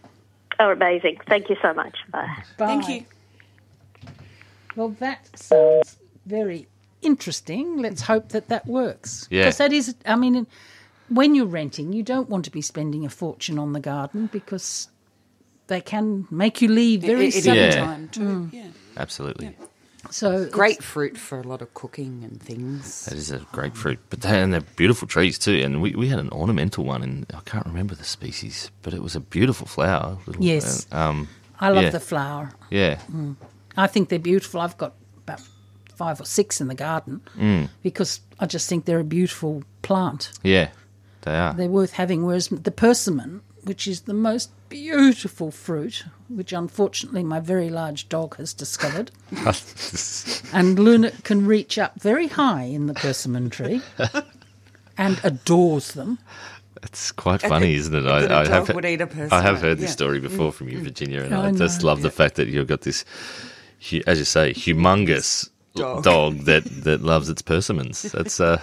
Oh, amazing! Thank you so much. Bye. Bye. Thank you. Well, that sounds very interesting. Let's hope that that works. Yeah. Because that is, I mean, when you're renting, you don't want to be spending a fortune on the garden because they can make you leave very It- it is suddenly. Yeah. time too. Yeah. Absolutely. So grapefruit for a lot of cooking and things. That is a grapefruit, but they, and they're beautiful trees too. And we, we had an ornamental one, and I can't remember the species, but it was a beautiful flower. Little, Yes. uh, um, I love yeah. the flower. yeah, I think they're beautiful. I've got about five or six in the garden Mm. because I just think they're a beautiful plant. yeah, they are. They're worth having. Whereas the persimmon, which is the most beautiful fruit, which unfortunately my very large dog has discovered, <laughs> and Luna can reach up very high in the persimmon tree <laughs> and adores them. It's quite funny, isn't it? That a I, I have would eat a I have heard this yeah. story before from you, Virginia, and I I, just know. love the fact that you've got this, as you say, humongous Dog. dog, that that loves its persimmons. That's uh,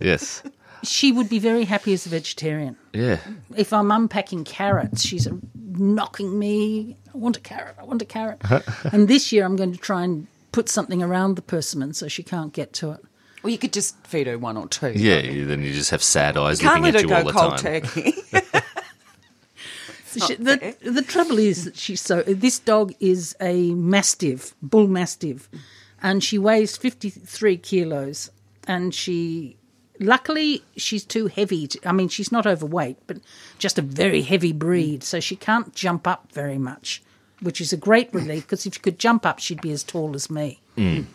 yes, She would be very happy as a vegetarian. yeah, If I'm unpacking carrots, she's knocking me. I want a carrot. I want a carrot. <laughs> and this year I'm going to try and put something around the persimmon so she can't get to it. Well, you could just feed her one or two. yeah. you- Then you just have sad eyes Can't looking let at her you all go the cold time. turkey. <laughs> She- the, the trouble is that she's so. This dog is a mastiff, bull mastiff, and she weighs fifty three kilos. And she, luckily, she's too heavy. To, I mean, she's not overweight, but just a very heavy breed, so she can't jump up very much, which is a great relief because if she could jump up, she'd be as tall as me. Mm.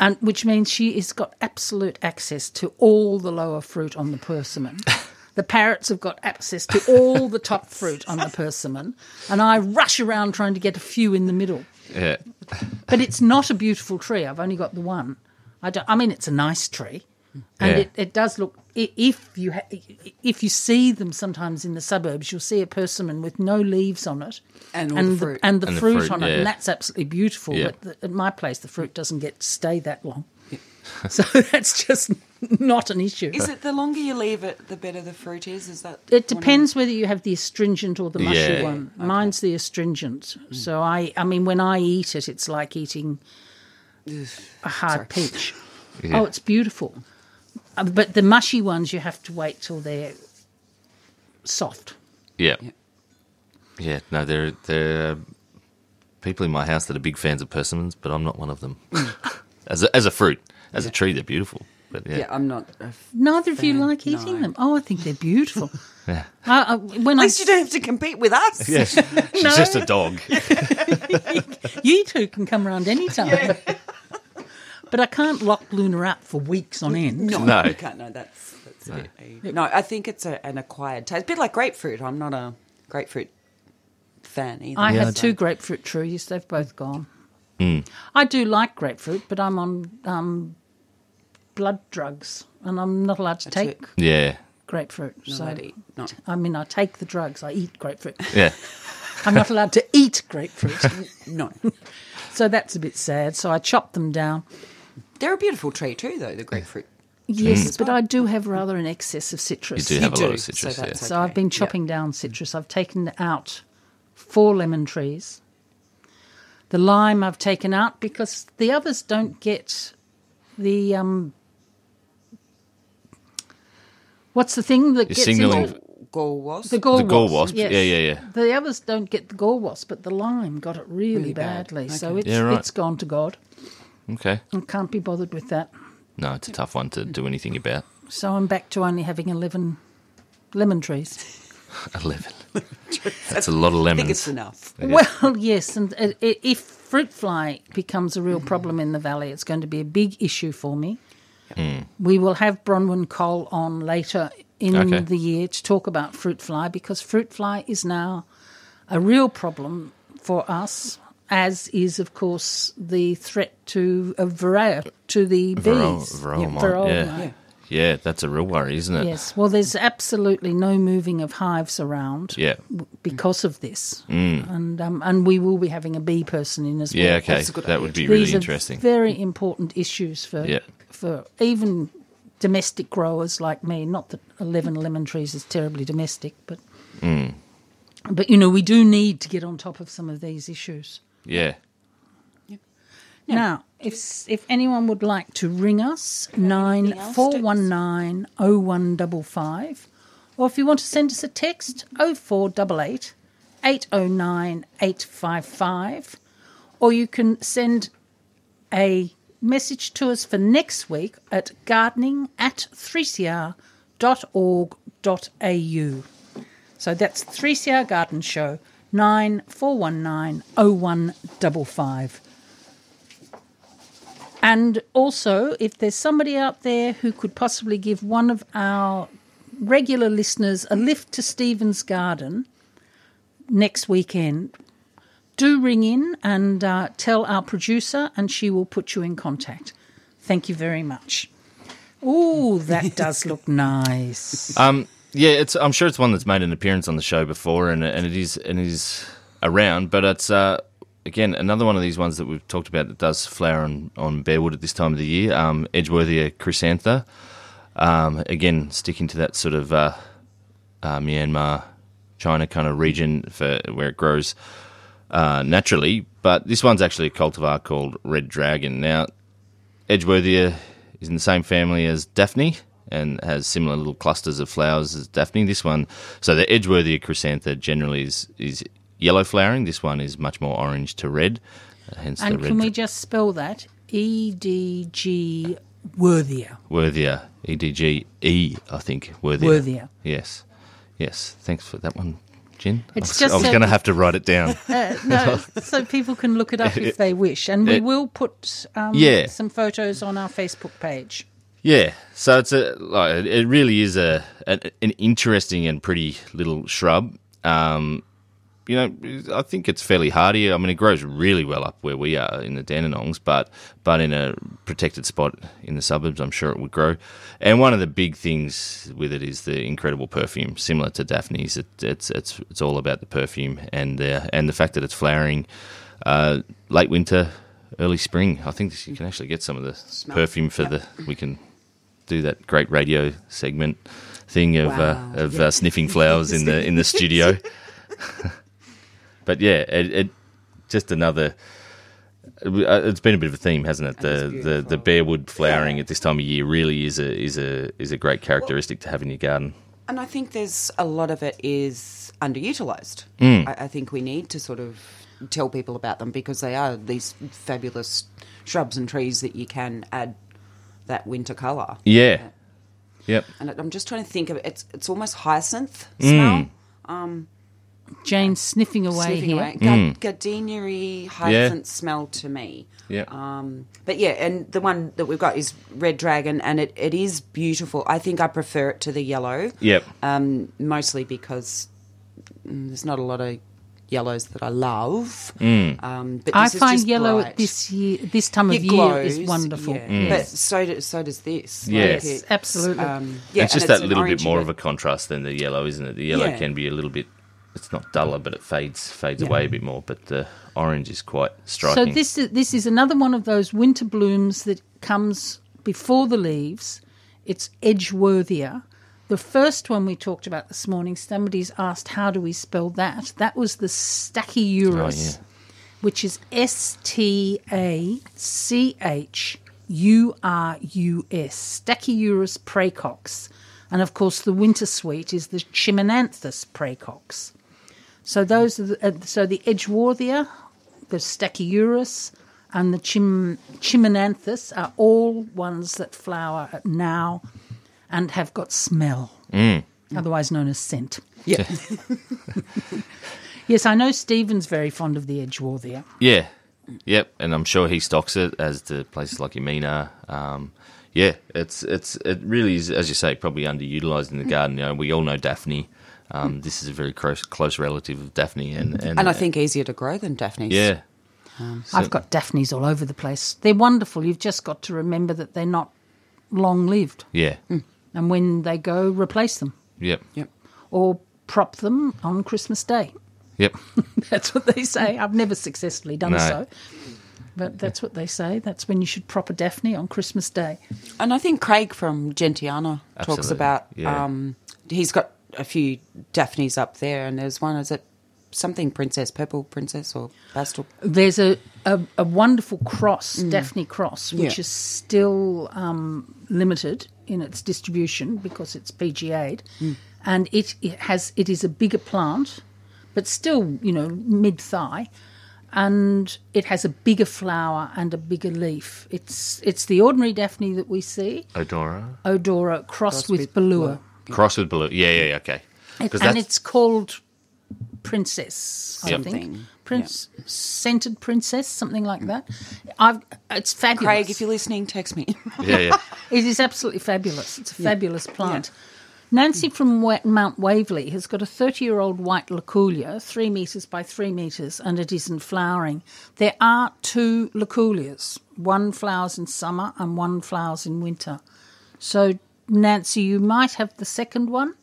And which means she has got absolute access to all the lower fruit on the persimmon. <laughs> The parrots have got access to all the top fruit on the <laughs> persimmon, and I rush around trying to get a few in the middle. Yeah. But it's not a beautiful tree. I've only got the one. I don't. I mean, it's a nice tree, and Yeah. it, it does look. If you ha- if you see them sometimes in the suburbs, you'll see a persimmon with no leaves on it, And all the fruit. and the And the fruit, fruit, on it, and that's absolutely beautiful. Yeah. But the, at my place, the fruit doesn't get to stay that long, so <laughs> that's just <laughs> not an issue. Is it the longer you leave it, the better the fruit is? Is that It depends whether you have the astringent or the mushy Yeah. one. Mine's the astringent. So I, I mean, when I eat it, it's like eating a hard peach. <laughs> Yeah. Oh, it's beautiful. Uh, But the mushy ones, you have to wait till they're soft. Yeah. Yeah. No, there there are people in my house that are big fans of persimmons, but I'm not one of them. <laughs> as a, as a fruit, as a tree, they're beautiful. But yeah, Yeah, I'm not. A f- Neither of you Fair. like eating No. them. Oh, I think they're beautiful. <laughs> yeah. uh, uh, when At I, least you don't have to compete with us. <laughs> Yes, she's just a dog. <laughs> you two can come around any time. But I can't lock Luna up for weeks on end. No, No. you can't. No, that's that's a bit- a- no. I think it's a, an acquired taste, a bit like grapefruit. I'm not a grapefruit fan either. I Yeah, had I two grapefruit trees. They've both gone. I do like grapefruit, but I'm on um, blood drugs, and I'm not allowed to That's take it. Yeah, grapefruit. No, so I'd eat. No. I mean, I take the drugs. I eat grapefruit. yeah. <laughs> I'm not allowed to eat grapefruit, <laughs> No, so that's a bit sad. So I chop them down. they're a beautiful tree too, though the grapefruit. Yes, but I do have rather an excess of citrus. You do have You a lot of citrus. so yeah. that's- So I've been Okay, yeah. chopping down citrus. I've taken out four lemon trees. The lime I've taken out because the others don't get the um. What's the thing that You're gets signaling- into Gall was the gall The gall wasp? wasp, Yes. yeah, yeah, yeah. The others don't get the gall wasp, but the lime got it really, Really bad. badly. So Okay. it's Yeah, right. it's gone to God. Okay. I can't be bothered with that. No, it's a tough one to do anything about. So I'm back to only having eleven lemon trees. <laughs> Eleven. <laughs> That's a lot of I think lemons. it's enough. Well, yes, and uh, i- if fruit fly becomes a real problem in the valley, it's going to be a big issue for me. Hmm. We will have Bronwyn Cole on later in Okay. the year to talk about fruit fly because fruit fly is now a real problem for us, as is, of course, the threat to a varroa to the bees. varroa Yeah, varroa yeah. mite. Yeah, that's a real worry, isn't it? Yes, well, there's absolutely no moving of hives around Yeah. because of this, and um, and we will be having a bee person in as well. Yeah, okay. That's a good That idea. would be These really interesting. very important issues for Yeah. for even domestic growers like me. Not that eleven lemon trees is terribly domestic, but Mm. but you know we do need to get on top of some of these issues. Yeah. Now, if if anyone would like to ring us nine four one nine oh one double five, or if you want to send us a text oh four double eight eight oh nine eight five five, or you can send a message to us for next week at gardening at 3cr.org.au. So that's 3CR Garden Show, 9419 0155. And also, if there's somebody out there who could possibly give one of our regular listeners a lift to Stephen's Garden next weekend, do ring in and uh, tell our producer, and she will put you in contact. Thank you very much. Ooh, that <laughs> does look nice. Um, yeah, it's. I'm sure it's one that's made an appearance on the show before, and and it is and it is around. But it's uh, again another one of these ones that we've talked about that does flower on, on Bearwood at this time of the year. Um, Edgeworthia chrysantha. Um, again, sticking to that sort of uh, uh, Myanmar, China kind of region for where it grows uh, naturally. But this one's actually a cultivar called Red Dragon. Now, Edgeworthia is in the same family as Daphne, and has similar little clusters of flowers as Daphne. This one, so the Edgeworthia chrysantha generally is is yellow flowering. This one is much more orange to red, uh, hence And the red. And can we just spell that? E D G Worthier. Worthier, E D G E, I think. Worthier. Worthier. Yes, yes. Thanks for that one, Jen. It's I was, just I was so- going to have to write it down. <laughs> Uh, no, <laughs> so people can look it up if they wish, and we will put um, Yeah. some photos on our Facebook page. Yeah, so it's a like it really is a an, an interesting and pretty little shrub. Um, you know, I think it's fairly hardy. I mean, it grows really well up where we are in the Dandenongs, but but in a protected spot in the suburbs, I'm sure it would grow. And one of the big things with it is the incredible perfume, similar to Daphne's. It, it's it's it's all about the perfume and uh, and the fact that it's flowering uh, late winter, early spring. I think you can actually get some of the perfume for the. We can do that great radio segment thing of Wow. uh, of uh, sniffing flowers in the in the studio. <laughs> <laughs> but yeah, it, it just another. It's been a bit of a theme, hasn't it? The the the barewood flowering at this time of year really is a is a is a great characteristic to have in your garden. And I think there's a lot of it is underutilized. Mm. I, I think we need to sort of tell people about them because they are these fabulous shrubs and trees that you can add that winter colour. Yeah. Yep. And I'm just trying to think of it. It's it's almost hyacinth Mm. smell. Jane's sniffing away Sniffing here. away. Ga- Gardenia-y hyacinth smell to me. Yeah. Um, but yeah, and the one that we've got is Red Dragon, and it, it is beautiful. I think I prefer it to the yellow. Yep. Um, mostly because mm, there's not a lot of yellows that I love. Mm. Um, but I is find just yellow bright. this year, this time of It year is wonderful. yeah. But so do, so does this. Yes. it's, Absolutely. Um, yeah, it's and just that an little bit orangey more of a contrast than the yellow, isn't it? The yellow Yeah. can be a little bit. It's not duller, but it fades fades Yeah. away a bit more. But the orange is quite striking. So this is this is another one of those winter blooms that comes before the leaves. It's Edgeworthia. The first one we talked about this morning, somebody's asked how do we spell that? That was the Stachyurus, Oh, yeah. which is S T A C H U R U S, Stachyurus praecox. And of course, the winter sweet is the Chimonanthus praecox. So those are the, uh, so the Edgeworthia, the Stachyurus, and the Chim, Chimonanthus are all ones that flower now and have got smell, otherwise known as scent. Yeah. <laughs> Yes, I know Stephen's very fond of the Edgeworthia. Yeah, yep, and I'm sure he stocks it as the places like Yamina. Um, yeah, it's it's it really is, as you say, probably underutilized in the garden. You know, we all know Daphne. Um, this is a very close close relative of Daphne, and and, and I think easier to grow than Daphne's. yeah, I've got Daphnes all over the place. They're wonderful. You've just got to remember that they're not long lived. yeah, And when they go, replace them yep, Yep. or prop them on Christmas Day. yep, <laughs> That's what they say. I've never successfully done No. so. But that's what they say. That's when you should prop a Daphne on Christmas Day. And I think Craig from Gentiana talks about. yeah. Um, he's got a few Daphnes up there, and there's one. Is it something princess, purple princess, or pastel? There's a, a, a wonderful cross, Daphne cross, which Yeah. is still um, limited in its distribution because it's PGA'd, and it, it has it is a bigger plant, but still you know mid thigh, and it has a bigger flower and a bigger leaf. It's it's the ordinary Daphne that we see, Odora Odora crossed Crossed with with Bholua. Cross with blue. Yeah, yeah, yeah, okay. It- 'Cause and it's called Princess, I Yep. think. Something, scented princess, something like that. I've, it's fabulous. Craig, if you're listening, text me. <laughs> yeah, yeah. it is absolutely fabulous. It's a fabulous plant. Nancy from Mount Waverley has got a 30 year old white luculia, three metres by three metres, and it isn't flowering. There are two luculias. One flowers in summer and one flowers in winter. So, Nancy, you might have the second one.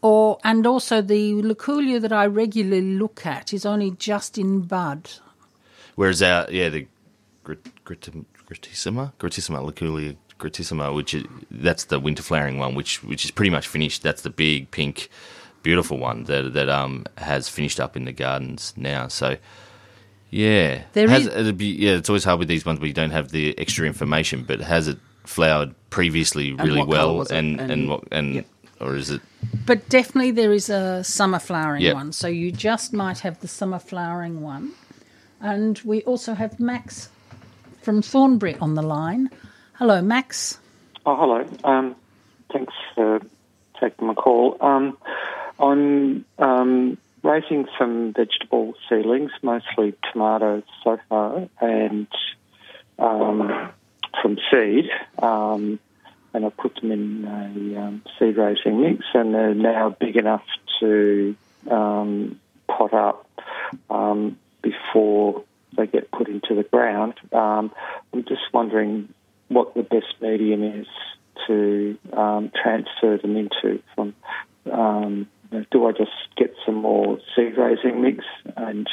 Or and also the luculia that I regularly look at is only just in bud. Whereas our yeah the gratissima gratissima luculia gratissima, which is that's the winter flowering one, which which is pretty much finished. That's the big pink, beautiful one that that um has finished up in the gardens now. So yeah, There has, is- be yeah. It's always hard with these ones where you don't have the extra information, but has it flowered previously really what colour well, and and And- what and Yep. or is it? But definitely there is a summer flowering Yep. one. So you just might have the summer flowering one. And we also have Max from Thornbury on the line. Hello, Max. Oh, hello. Um, thanks for taking my call. Um, I'm um, raising some vegetable seedlings, mostly tomatoes so far, and um, from seed. Um, and I put them in a um, seed raising mix, and they're now big enough to um, pot up um, before they get put into the ground. Um, I'm just wondering what the best medium is to um, transfer them into. From do I just get some more seed raising mix and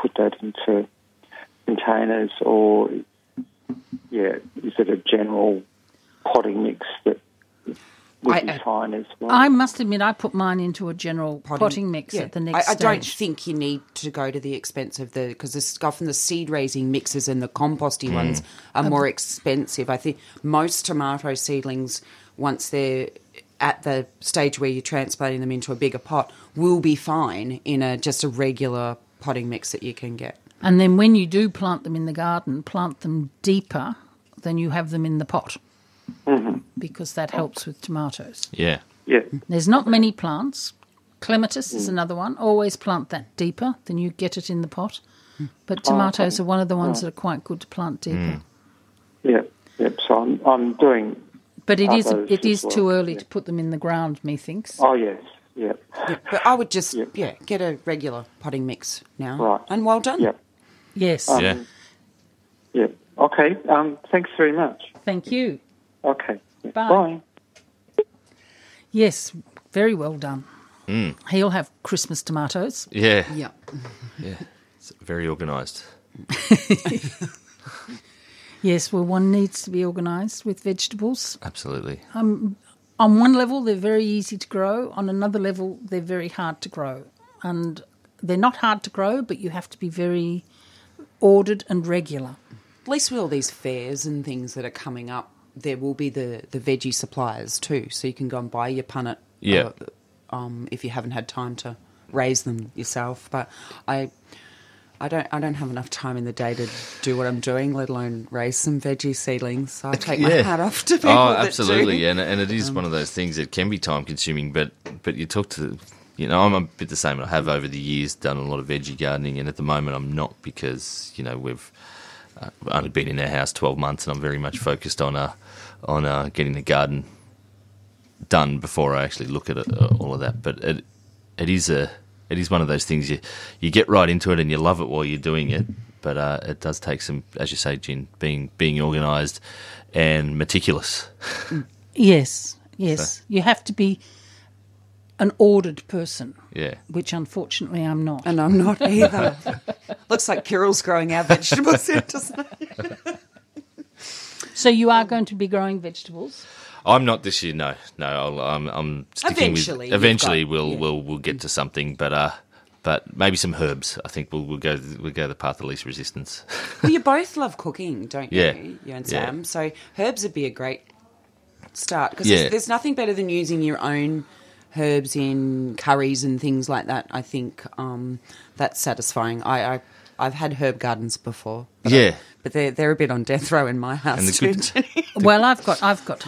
put that into containers, or yeah, is it a general potting mix that would I- be uh, fine as well? I must admit, I put mine into a general potting, mix yeah. at the next I, I don't think you need to go to the expense of the because often the seed raising mixes and the composty ones mm. are um, more expensive. I think most tomato seedlings, once they're at the stage where you're transplanting them into a bigger pot, will be fine in a just a regular potting mix that you can get. And then when you do plant them in the garden, plant them deeper than you have them in the pot. Mm-hmm. Because that helps with tomatoes. Yeah, yeah, There's not many plants. Clematis is mm. another one. Always plant that deeper than you get it in the pot. But oh, tomatoes are one of the ones mm. that are quite good to plant deeper. Mm. yeah, yeah. So I'm I'm doing. But it is Others it as is too early yeah. to put them in the ground, methinks. Oh yes, yeah, But I would just Yep. yeah get a regular potting mix now. Right. And well done. yeah, Yes. yeah. yeah. Okay. Um, thanks very much. Thank you. Okay. Bye. Bye. Yes, very well done. He'll have Christmas tomatoes. Yeah, Yeah. yeah. It's very organised. <laughs> Yes, well, one needs to be organised with vegetables. Absolutely. Um, On one level, they're very easy to grow. On another level, they're very hard to grow. And they're not hard to grow, but you have to be very ordered and regular. At least with all these fairs and things that are coming up, there will be the, the veggie suppliers too, so you can go and buy your punnet. Yeah. uh, um, if you haven't had time to raise them yourself, but I, I don't, I don't have enough time in the day to do what I'm doing, let alone raise some veggie seedlings. So I take my hat off to people. Oh, that absolutely, do. and and it is one of those things that can be time consuming. But but you talk to, you know, I'm a bit the same. I have over the years done a lot of veggie gardening, and at the moment I'm not because you know we've uh, only been in our house 12 months, and I'm very much focused on uh on uh, getting the garden done before I actually look at it, uh, all of that. But it it is a it is one of those things you you get right into it and you love it while you're doing it. But uh, it does take some, as you say, Jin, being being organised and meticulous. Yes, yes. You have to be an ordered person, Yeah. which unfortunately I'm not. And I'm not either. <laughs> Looks like Kirill's growing our vegetables here, doesn't <laughs> it? So you are going to be growing vegetables. I'm not this year. No, no. I'll, I'm, I'm sticking Eventually, with. you've Eventually, got- we'll yeah. we'll we'll get to something, but uh, but maybe some herbs. I think we'll we'll go we'll go the path of least resistance. <laughs> Well, you both love cooking, don't you? Yeah. You and Yeah. Sam. So herbs would be a great start because Yeah. there's, there's nothing better than using your own herbs in curries and things like that. I think um, that's satisfying. I, I I've had herb gardens before. But Yeah. but they're they're a bit on death row in my house And too. good- Well, I've got I've got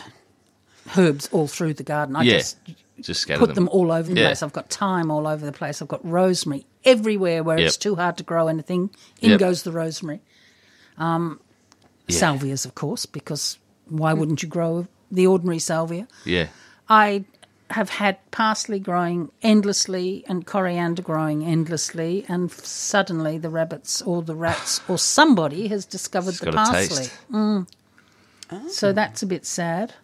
herbs all through the garden. I yeah, just just scatter put them all over the Yeah. place. I've got thyme all over the place. I've got rosemary everywhere where it's too hard to grow anything. In Yep. goes the rosemary. Um, Yeah. Salvias, of course, because why wouldn't you grow the ordinary salvia? Yeah, I have had parsley growing endlessly and coriander growing endlessly, and suddenly the rabbits or the rats or somebody has discovered It's the got a parsley. taste. Mm. So that's a bit sad.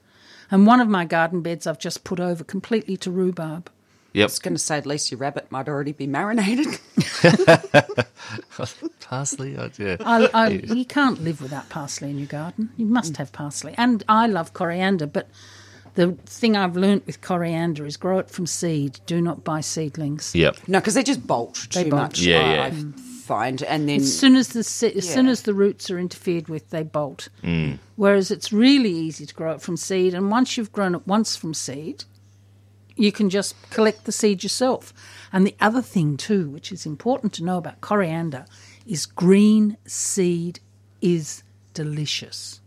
And one of my garden beds I've just put over completely to rhubarb. I yep. was going to say at least your rabbit might already be marinated. <laughs> <laughs> Parsley. oh, yeah. I, I, you can't live without parsley in your garden. You must have parsley. And I love coriander, but the thing I've learnt with coriander is grow it from seed. Do not buy seedlings. Yep. no, because they just bolt They too bolt. much. Yeah, I, yeah. I find, and then As soon as the se- as soon as the roots are interfered with, they bolt. Mm. Whereas it's really easy to grow it from seed, and once you've grown it once from seed, you can just collect the seed yourself. And the other thing too, which is important to know about coriander, is green seed is delicious.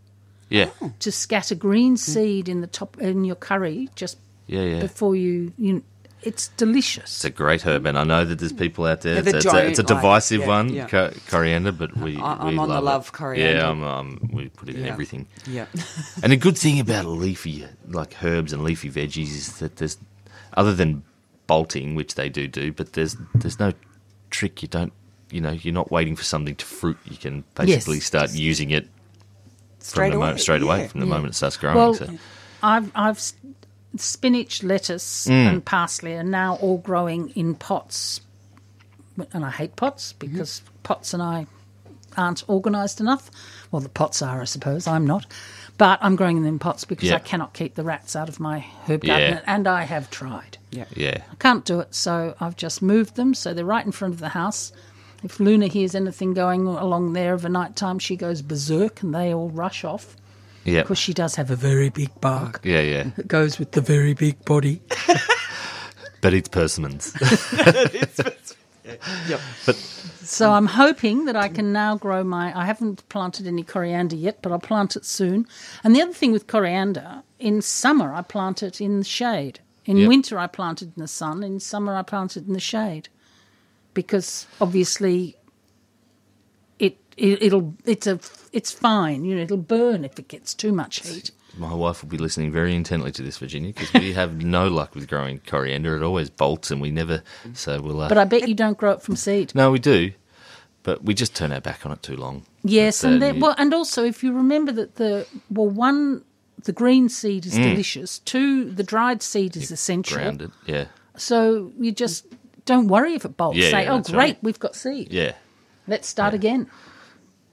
Yeah, To scatter green seed in the top in your curry just yeah, yeah. before you, you it's delicious. It's a great herb, and I know that there's people out there. Yeah, that it's, a, it's a don't like- divisive yeah, one, yeah. co- coriander, but we I- I'm we on the love, love it. coriander. Yeah, I'm, um, we put it in everything. yeah, <laughs> And the good thing about leafy, like herbs and leafy veggies, is that there's, other than bolting, which they do do, but there's there's no trick. You don't, you know, you're not waiting for something to fruit. You can basically Yes. start using it straight from the away, mo- straight away yeah. from the moment it starts growing. Well, so. I've I've spinach, lettuce, mm. and parsley are now all growing in pots, and I hate pots mm-hmm. because pots and I aren't organised enough. Well, the pots are, I suppose. I'm not, but I'm growing them in pots because Yeah. I cannot keep the rats out of my herb garden, Yeah. and I have tried. yeah. Yeah, I can't do it, so I've just moved them so they're right in front of the house. If Luna hears anything going along there of a night time, she goes berserk and they all rush off yeah, because she does have a very big bark yeah, yeah. that goes with the very big body. <laughs> But it's persimmons. <laughs> So I'm hoping that I can now grow my. I haven't planted any coriander yet, but I'll plant it soon. And the other thing with coriander, in summer I plant it in the shade. In Yep. winter I plant it in the sun. In summer I plant it in the shade, because obviously it, it it'll it's a it's fine. You know, it'll burn if it gets too much heat. My wife will be listening very intently to this, Virginia, because we have <laughs> no luck with growing coriander. It always bolts, and we never. So we'll. Uh, But I bet you don't grow it from seed. no, we do, but we just turn our back on it too long. Yes, But, and uh, then, well, and also if you remember that the well, one the green seed is delicious. Two, the dried seed is essential. grounded. Yeah, So you just don't worry if it bolts. Yeah, Say, yeah, oh, great, right. we've got seed. yeah, Let's start again.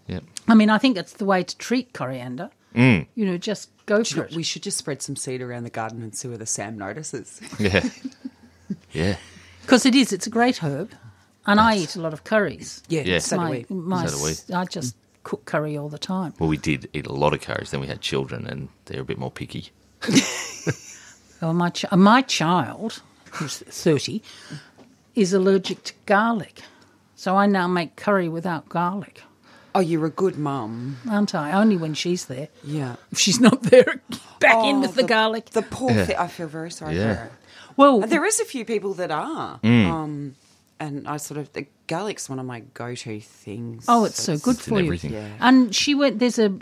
yeah. I mean, I think that's the way to treat coriander. Mm. You know, just go for it. We should just spread some seed around the garden and see whether Sam notices. <laughs> Yeah. yeah. Because it is, it's a great herb. And I eat a lot of curries. Yeah, Yeah. so do my, we. my, So do we. I just cook curry all the time. Well, we did eat a lot of curries. Then we had children, and they're a bit more picky. <laughs> Well, my, ch- my child, who's 30, is allergic to garlic. So I now make curry without garlic, Oh, you're a good mum. aren't I? Only when she's there. Yeah. If she's not there, <laughs> back in Oh, with the, garlic. The poor Yeah. thing. I feel very sorry Yeah. for her. well, There is a few people that are. Mm. Um, and I sort of, the garlic's one of my go to things. Oh, it's so good It's for you. everything. Yeah. And she went. There's a.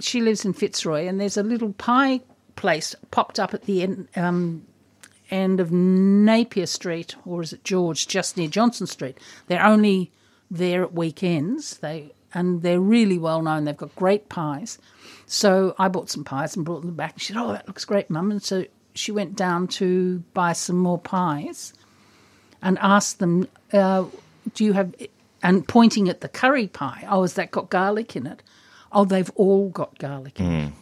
She lives in Fitzroy, and there's a little pie place popped up at the end, um, end of Napier Street, or is it George, just near Johnston Street. They're only there at weekends. They and they're really well known. They've got great pies. So I bought some pies and brought them back. She said, "Oh, that looks great, Mum." And so she went down to buy some more pies and asked them, uh, "Do you have?" And pointing at the curry pie, oh, has that got garlic in it? Oh, they've all got garlic in it.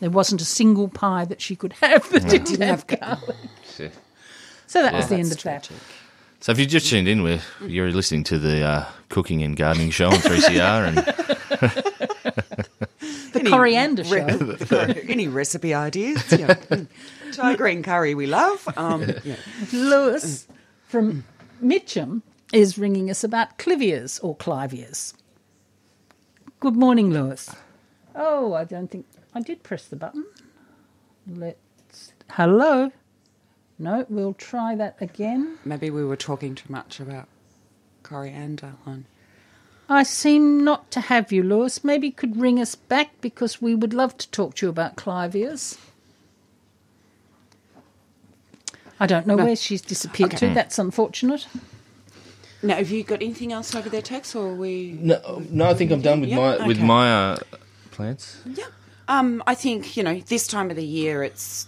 There wasn't a single pie that she could have that didn't have garlic. So that was the end of that. So if you just tuned in, we're, you're listening to the uh, cooking and gardening show on 3CR, and The coriander show. <laughs> Any recipe ideas? Yeah. <laughs> Thai green curry we love. Um, yeah. Lewis from Mitcham is ringing us about clivias or clivias. Good morning, Lewis. Oh, I don't think I did press the button. Let's. Hello. No, we'll try that again. Maybe we were talking too much about coriander. hon. I seem not to have you, Lewis. Maybe you could ring us back because we would love to talk to you about clivias. I don't know where she's disappeared to. That's unfortunate. Now, have you got anything else over there, Tex, or are we? no, no, I think I'm done with Yeah, my with my uh, plants. Yeah. Um, I think you know this time of the year it's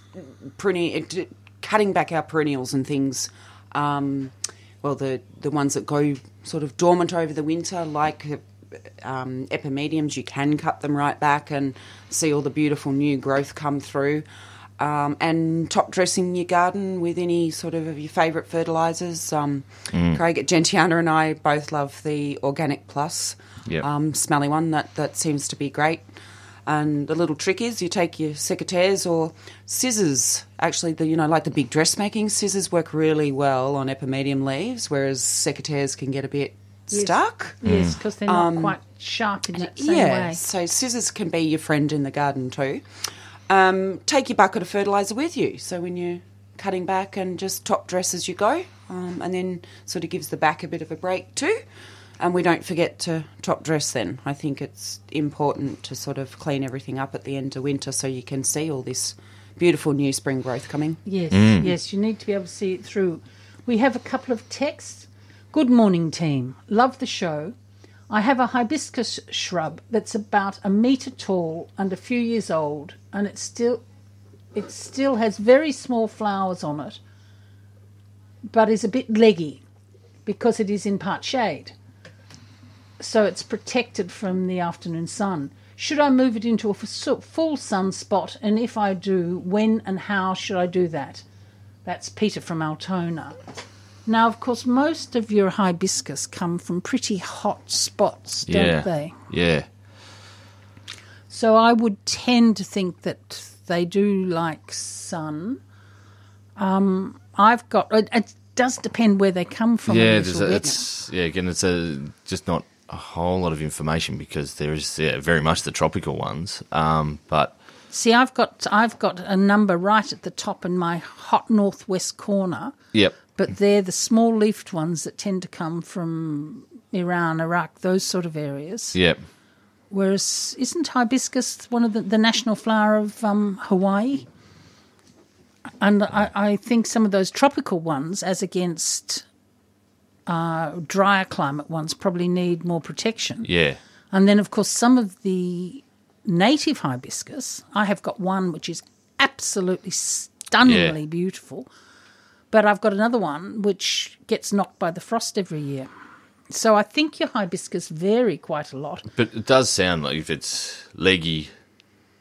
it, cutting back our perennials and things. Um, well, the the ones that go sort of dormant over the winter, like um, epimediums, you can cut them right back and see all the beautiful new growth come through. Um, and top dressing your garden with any sort of your favourite fertilisers. Um, Craig at Gentiana and I both love the Organic Plus Yep. um, smelly one. That, that seems to be great. And the little trick is you take your secateurs or scissors. Actually, the you know like the big dressmaking scissors work really well on epimedium leaves, whereas secateurs can get a bit stuck. Yes, because they're not quite sharp in that same yeah, way. so scissors can be your friend in the garden too. Um, take your bucket of fertiliser with you, so when you're cutting back and just top dress as you go, um, and then sort of gives the back a bit of a break too. And we don't forget to top dress then. I think it's important to sort of clean everything up at the end of winter so you can see all this beautiful new spring growth coming. Yes, mm. yes, you need to be able to see it through. We have a couple of texts. Good morning, team. Love the show. I have a hibiscus shrub that's about a metre tall and a few years old, and it still it still has very small flowers on it, but is a bit leggy because it is in part shade. So it's protected from the afternoon sun. Should I move it into a full sun spot? And if I do, when and how should I do that? That's Peter from Altona. Now, of course, most of your hibiscus come from pretty hot spots, don't yeah. they? Yeah. So I would tend to think that they do like sun. Um, I've got. It, it does depend where they come from. yeah, there's a, it's yeah. Again, it's a just not a whole lot of information because there is yeah, very much the tropical ones. Um, but See, I've got I've got a number right at the top in my hot northwest corner, yep, but they're the small leafed ones that tend to come from Iran, Iraq, those sort of areas. yep, Whereas, isn't hibiscus one of the, the national flower of um, Hawaii? And I, I think some of those tropical ones, as against uh, drier climate ones, probably need more protection. yeah, And then, of course, some of the native hibiscus, I have got one which is absolutely stunningly Yeah. beautiful, but I've got another one which gets knocked by the frost every year. So I think your hibiscus vary quite a lot. but it does sound like if it's leggy,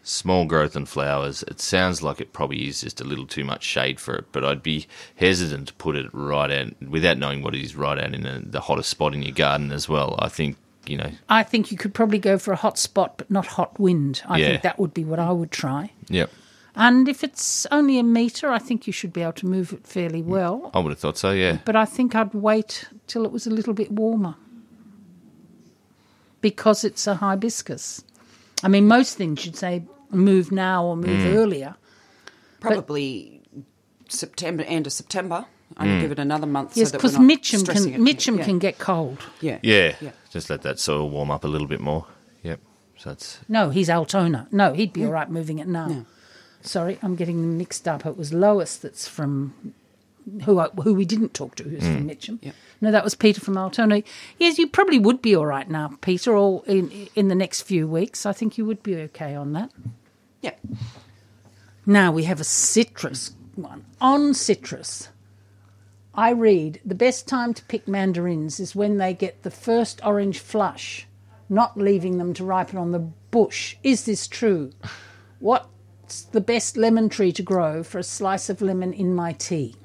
small growth and flowers, it sounds like it probably is just a little too much shade for it. But I'd be hesitant to put it right out without knowing what it is right out in the, the hottest spot in your garden as well. I think you know, I think you could probably go for a hot spot, but not hot wind. I Yeah. think that would be what I would try. yep, And if it's only a metre, I think you should be able to move it fairly mm, well. I would have thought so. Yeah, but I think I'd wait till it was a little bit warmer because it's a hibiscus. I mean, most things you'd say move now or move Mm. earlier. Probably September, end of September. Only give it another month. Yes, so that because we're not Mitcham stressing can it. Mitcham yeah. can get cold. Yeah. yeah, Yeah. Just let that soil warm up a little bit more. Yep. So that's No, he's Altona. No, he'd be all right moving it now. Sorry, I'm getting them mixed up. It was Lois that's from who I, who we didn't talk to, who's from mm. Mitcham. Yep. No, that was Peter from Altona. Yes, you probably would be all right now, Peter, or in in the next few weeks. I think you would be okay on that. Yeah. Now we have a citrus one. On citrus, I read the best time to pick mandarins is when they get the first orange flush, not leaving them to ripen on the bush. Is this true? What's the best lemon tree to grow for a slice of lemon in my tea?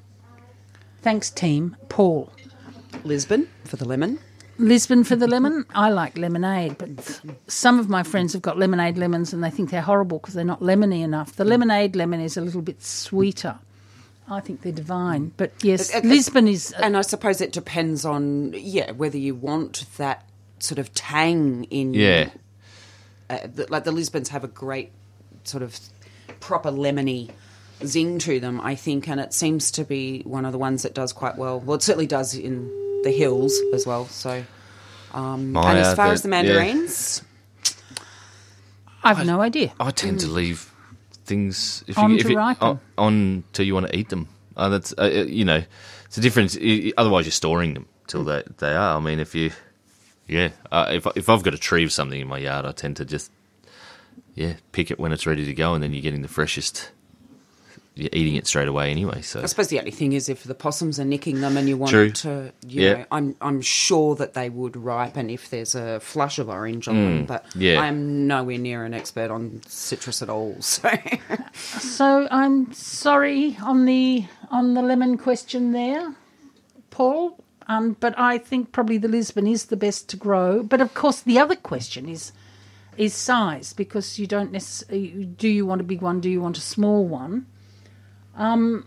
Thanks, team. Paul. Lisbon for the lemon. Lisbon for the lemon. <laughs> I like lemonade, but some of my friends have got lemonade lemons and they think they're horrible because they're not lemony enough. The lemonade lemon is a little bit sweeter. I think they're divine. But yes, It- it- Lisbon is. And I suppose it depends on yeah whether you want that sort of tang in yeah, uh, the, like the Lisbons have a great sort of proper lemony zing to them, I think, and it seems to be one of the ones that does quite well. Well, it certainly does in the hills as well. So, um, My, and as uh, far the- as the mandarins, I've no idea. I tend to leave things if On you, if to you, ripen. on, on till you want to eat them. Uh, that's uh, uh, you know, it's a difference. i- i- Otherwise, you're storing them till they they are. I mean, if you, yeah, uh, if if I've got a tree of something in my yard, I tend to just yeah pick it when it's ready to go, and then you're getting the freshest you're eating it straight away anyway. So I suppose the only thing is if the possums are nicking them and you want True. to, you Yeah. know, I'm I'm sure that they would ripen if there's a flush of orange on them, but Mm. yeah. I'm nowhere near an expert on citrus at all. <laughs> So So I'm sorry on the on the lemon question there, Paul. Um, but I think probably the Lisbon is the best to grow. But of course, the other question is is size because you don't necessarily do you want a big one? Do you want a small one? Um,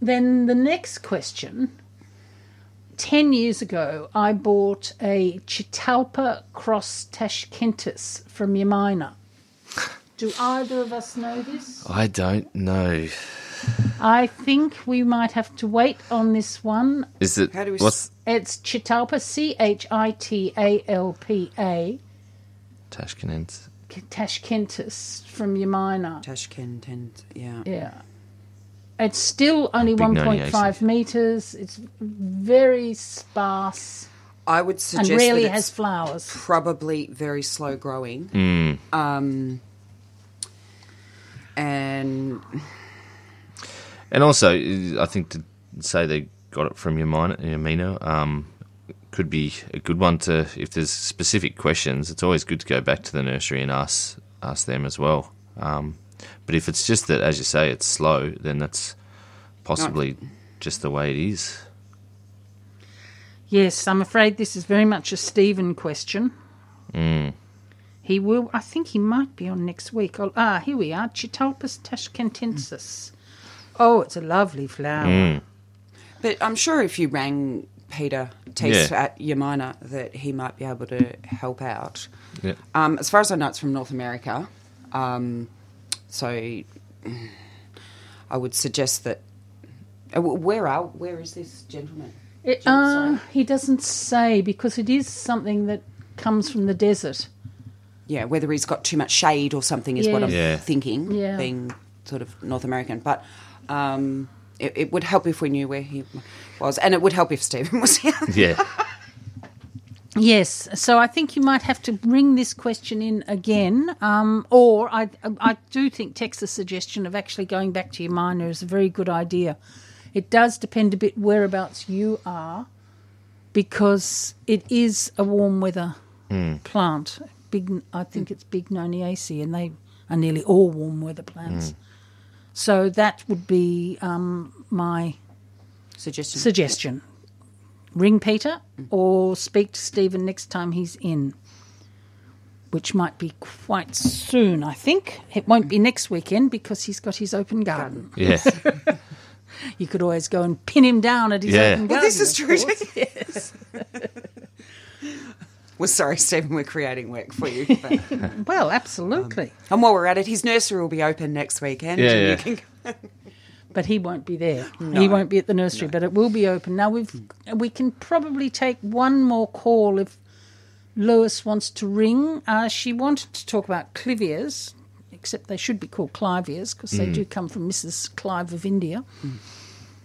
then the next question. Ten years ago, I bought a Chitalpa cross Tashkentis from Yamina. Do either of us know this? I don't know. I think we might have to wait on this one. Is it How do we what's It's Chitalpa, C H I T A L P A, Tashkent? Tashkentis from Yamina. Tashkent and yeah. Yeah. It's still only Big 1.5 metres. It's very sparse I would and suggest rarely that has flowers. probably very slow growing. Hmm. Um, and And also, I think to say they got it from Yamina, Yamina um, could be a good one to. If there's specific questions, it's always good to go back to the nursery and ask ask them as well. Um, but if it's just that, as you say, it's slow, then that's possibly just the way it is. Yes, I'm afraid this is very much a Stephen question. Mm. He will, I think he might be on next week. Oh, ah, here we are, Chitalpa tashkentensis. Oh, it's a lovely flower. Mm. but I'm sure if you rang Peter Teese Yeah. at Yamina that he might be able to help out. Yeah. Um, as far as I know, it's from North America. Um, so I would suggest that. uh, Where are where is this gentleman? It, uh, he doesn't say because it is something that comes from the desert. Yeah, whether he's got too much shade or something is what I'm Yeah. thinking. Yeah. Being sort of North American, but um, it, it would help if we knew where he was, and it would help if Stephen was here. <laughs> Yeah. <laughs> Yes, so I think you might have to bring this question in again, um, or I, I do think Tex's suggestion of actually going back to Yamina is a very good idea. It does depend a bit whereabouts you are, because it is a warm weather plant. Big, I think it's Bignoniaceae, and they are nearly all warm weather plants. So that would be um, my Suggestion. suggestion. Ring Peter or speak to Stephen next time he's in, which might be quite soon, I think. It won't be next weekend because he's got his open garden. Yeah. <laughs> You could always go and pin him down at his Yeah. open garden. well, this is of true. <laughs> yes. <laughs> We're sorry, Stephen. We're creating work for you. but- um, Well, absolutely. and while we're at it, his nursery will be open next weekend. Yeah, and yeah. You can, but he won't be there. He won't be at the nursery, but it will be open. Now we've we can probably take one more call if Lois wants to ring. Uh, she wanted to talk about clivias, except they should be called clivias because they do come from Mrs. Clive of India.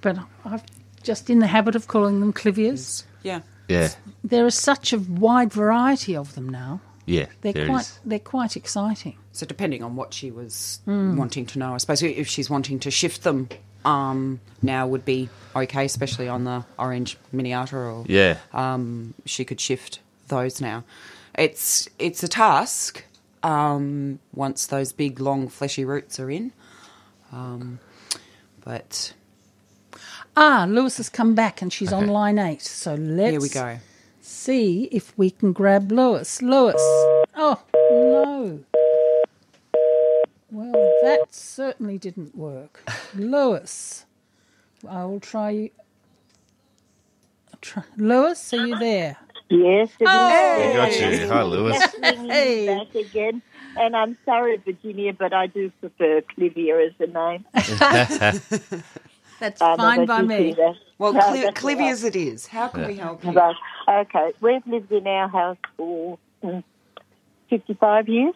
But I'm just in the habit of calling them clivias. yeah. Yeah. There is such a wide variety of them now. Yeah. They're there quite is. they're quite exciting. So depending on what she was Hmm. wanting to know, I suppose if she's wanting to shift them, um, now would be okay, especially on the orange miniata, or Yeah. um, she could shift those now. It's it's a task um, once those big long fleshy roots are in, um, but Ah, Lois has come back and she's on line eight. So let's here we go. See if we can grab Lois. Lois. Oh, no. Well, that certainly didn't work. Lois. I will try you. Try. Lois, are you there? Yes, it Oh, Got you. Hi, Lois. is ringing Hey. back again. And I'm sorry, Virginia, but I do prefer Clivia as a name. <laughs> That's Um, fine by me. see. Well, No, Cli- that's Clivy right. as it is, how can we help you? Right. Okay, we've lived in our house for mm, 55 years,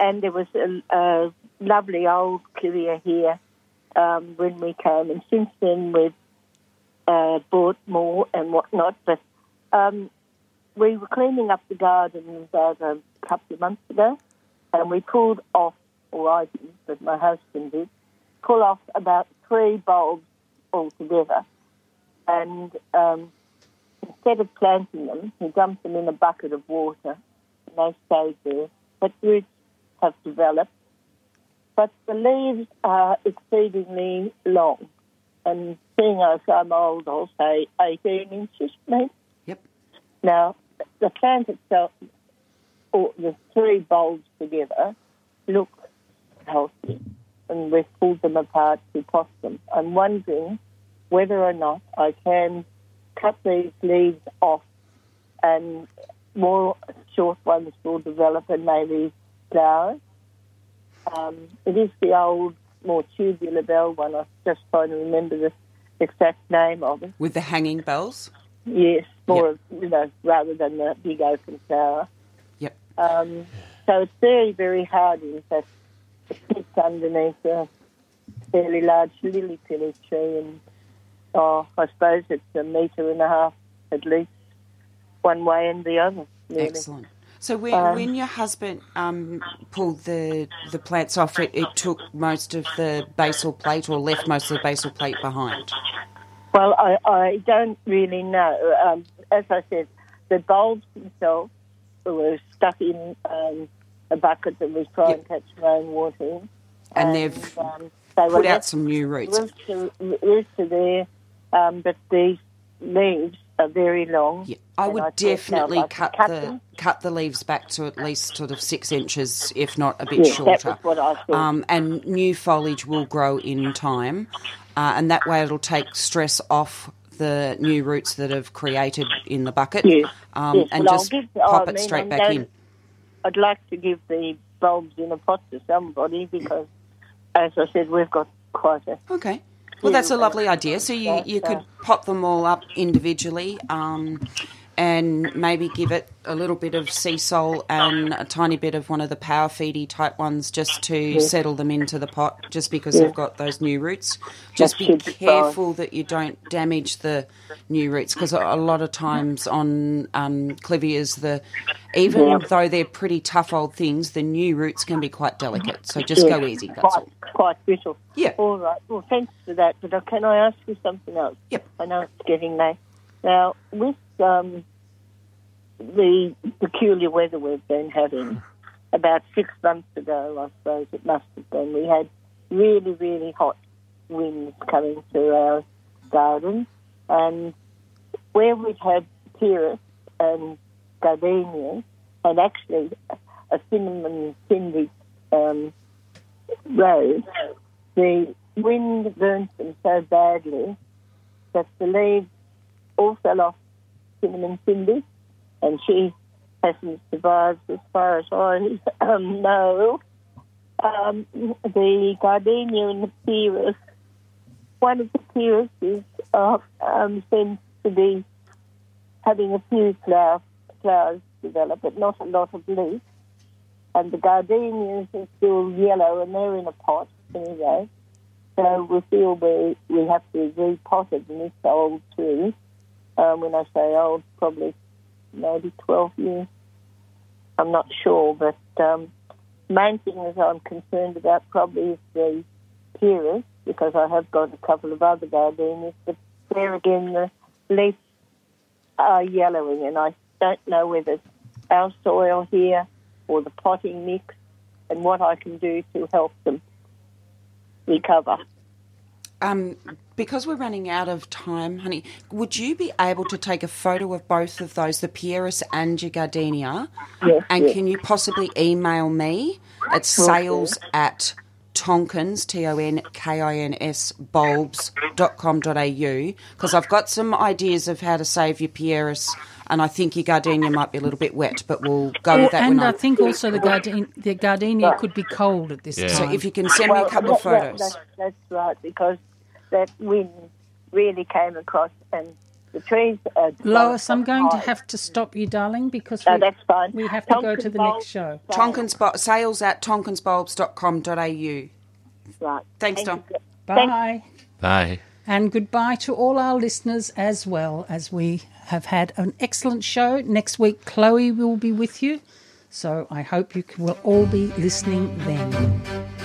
and there was a, a lovely old Clivia here um, when we came, and since then we've uh, bought more and whatnot. But um, we were cleaning up the garden about a couple of months ago, and we pulled off, or I did, but my husband did, pull off about three bulbs altogether. And um, instead of planting them, he dumped them in a bucket of water and they stayed there. But roots have developed. But the leaves are exceedingly long. And seeing as I'm old, I'll say 18 inches maybe. Yep. Now, the plant itself, or the three bulbs together, look healthy, and we've pulled them apart to pot them. I'm wondering whether or not I can cut these leaves off and more short ones will develop and maybe flower. Um, it is the old, more tubular bell one. I'm just trying to remember the exact name of it. With the hanging bells. Yes, more Yep. of, you know, rather than the big open flower. Yep. Um, so it's very, very hard in fact. It sits underneath a fairly large lilly pilly tree and oh, I suppose it's a metre and a half at least, one way and the other. Really. Excellent. So when, Um, when your husband um, pulled the the plants off, it, it took most of the basal plate or left most of the basal plate behind. Well, I, I don't really know. Um, as I said, the bulbs themselves were stuck in um, a bucket that was trying Yep. to catch rainwater in. And they've um, they Put out some new roots. roots are, roots are there, um, but these leaves are very long. Yeah, I would now, definitely I cut, can the them, cut the leaves back to at least sort of six inches, if not a bit Yes, that shorter. was what I thought. Um, and new foliage will grow in time, uh, and that way it'll take stress off the new roots that have created in the bucket, Yes, um, yes, and well, just give- pop I it mean, straight I'm back going- in. I'd like to give the bulbs in a pot to somebody because, as I said, we've got quite a Okay. Well, that's a lovely idea. So you, you could uh, pop them all up individually um, and maybe give it a little bit of Seasol and a tiny bit of one of the power feedy type ones just to settle them into the pot just because they've got those new roots. Just be careful that you don't damage the new roots because a, lot of times on um, clivias, the even Yeah. though they're pretty tough old things, the new roots can be quite delicate. So just Yeah, go easy. That's quite, all. quite brittle. Yeah. All right. Well, thanks for that. But uh, can I ask you something else? Yep. I know it's getting late. Now, with um, the peculiar weather we've been having, about six months ago, I suppose it must have been, we had really, really hot winds coming through our garden. And where we'd had pieris and gardenias, and actually a cinnamon cindy um, rose, the wind burnt them so badly that the leaves all fell off cinnamon cindy, and she hasn't survived as far as I um, know. Um, the gardenia and the pieris, one of the pierises uh, um, seems to be having a few flower, flowers develop, but not a lot of leaves. And the gardenias are still yellow, and they're in a pot anyway. So we feel we we have to repot it, and it's old too. Um, when I say old, probably maybe 12 years. I'm not sure, but um, main thing that I'm concerned about probably is the pieris, because I have got a couple of other gardenias, but there again the leaves are yellowing, and I don't know whether it's our soil here or the potting mix, and what I can do to help them recover. Um, because we're running out of time, honey, would you be able to take a photo of both of those, the Pieris and your gardenia? Yes, and yes. can you possibly email me at sales at tonkins, T O N K I N S, bulbs.com.au? Because I've got some ideas of how to save your Pieris, and I think your gardenia might be a little bit wet, but we'll go with that and when I I think also the, garden, the gardenia could be cold at this Yeah. So if you can send me a couple of that- that- photos. that- that's right, because that wind really came across and the trees are. Lois, I'm going to have to stop you, darling, because No, we, that's fine. we have to go to the bulbs, next show. Tonkins, bu- sales at tonkinsbulbs.com.au. Right. Thanks, Tom. you. Bye. Bye. And goodbye to all our listeners as well as we have had an excellent show. Next week, Chloe will be with you. So I hope you will all be listening then.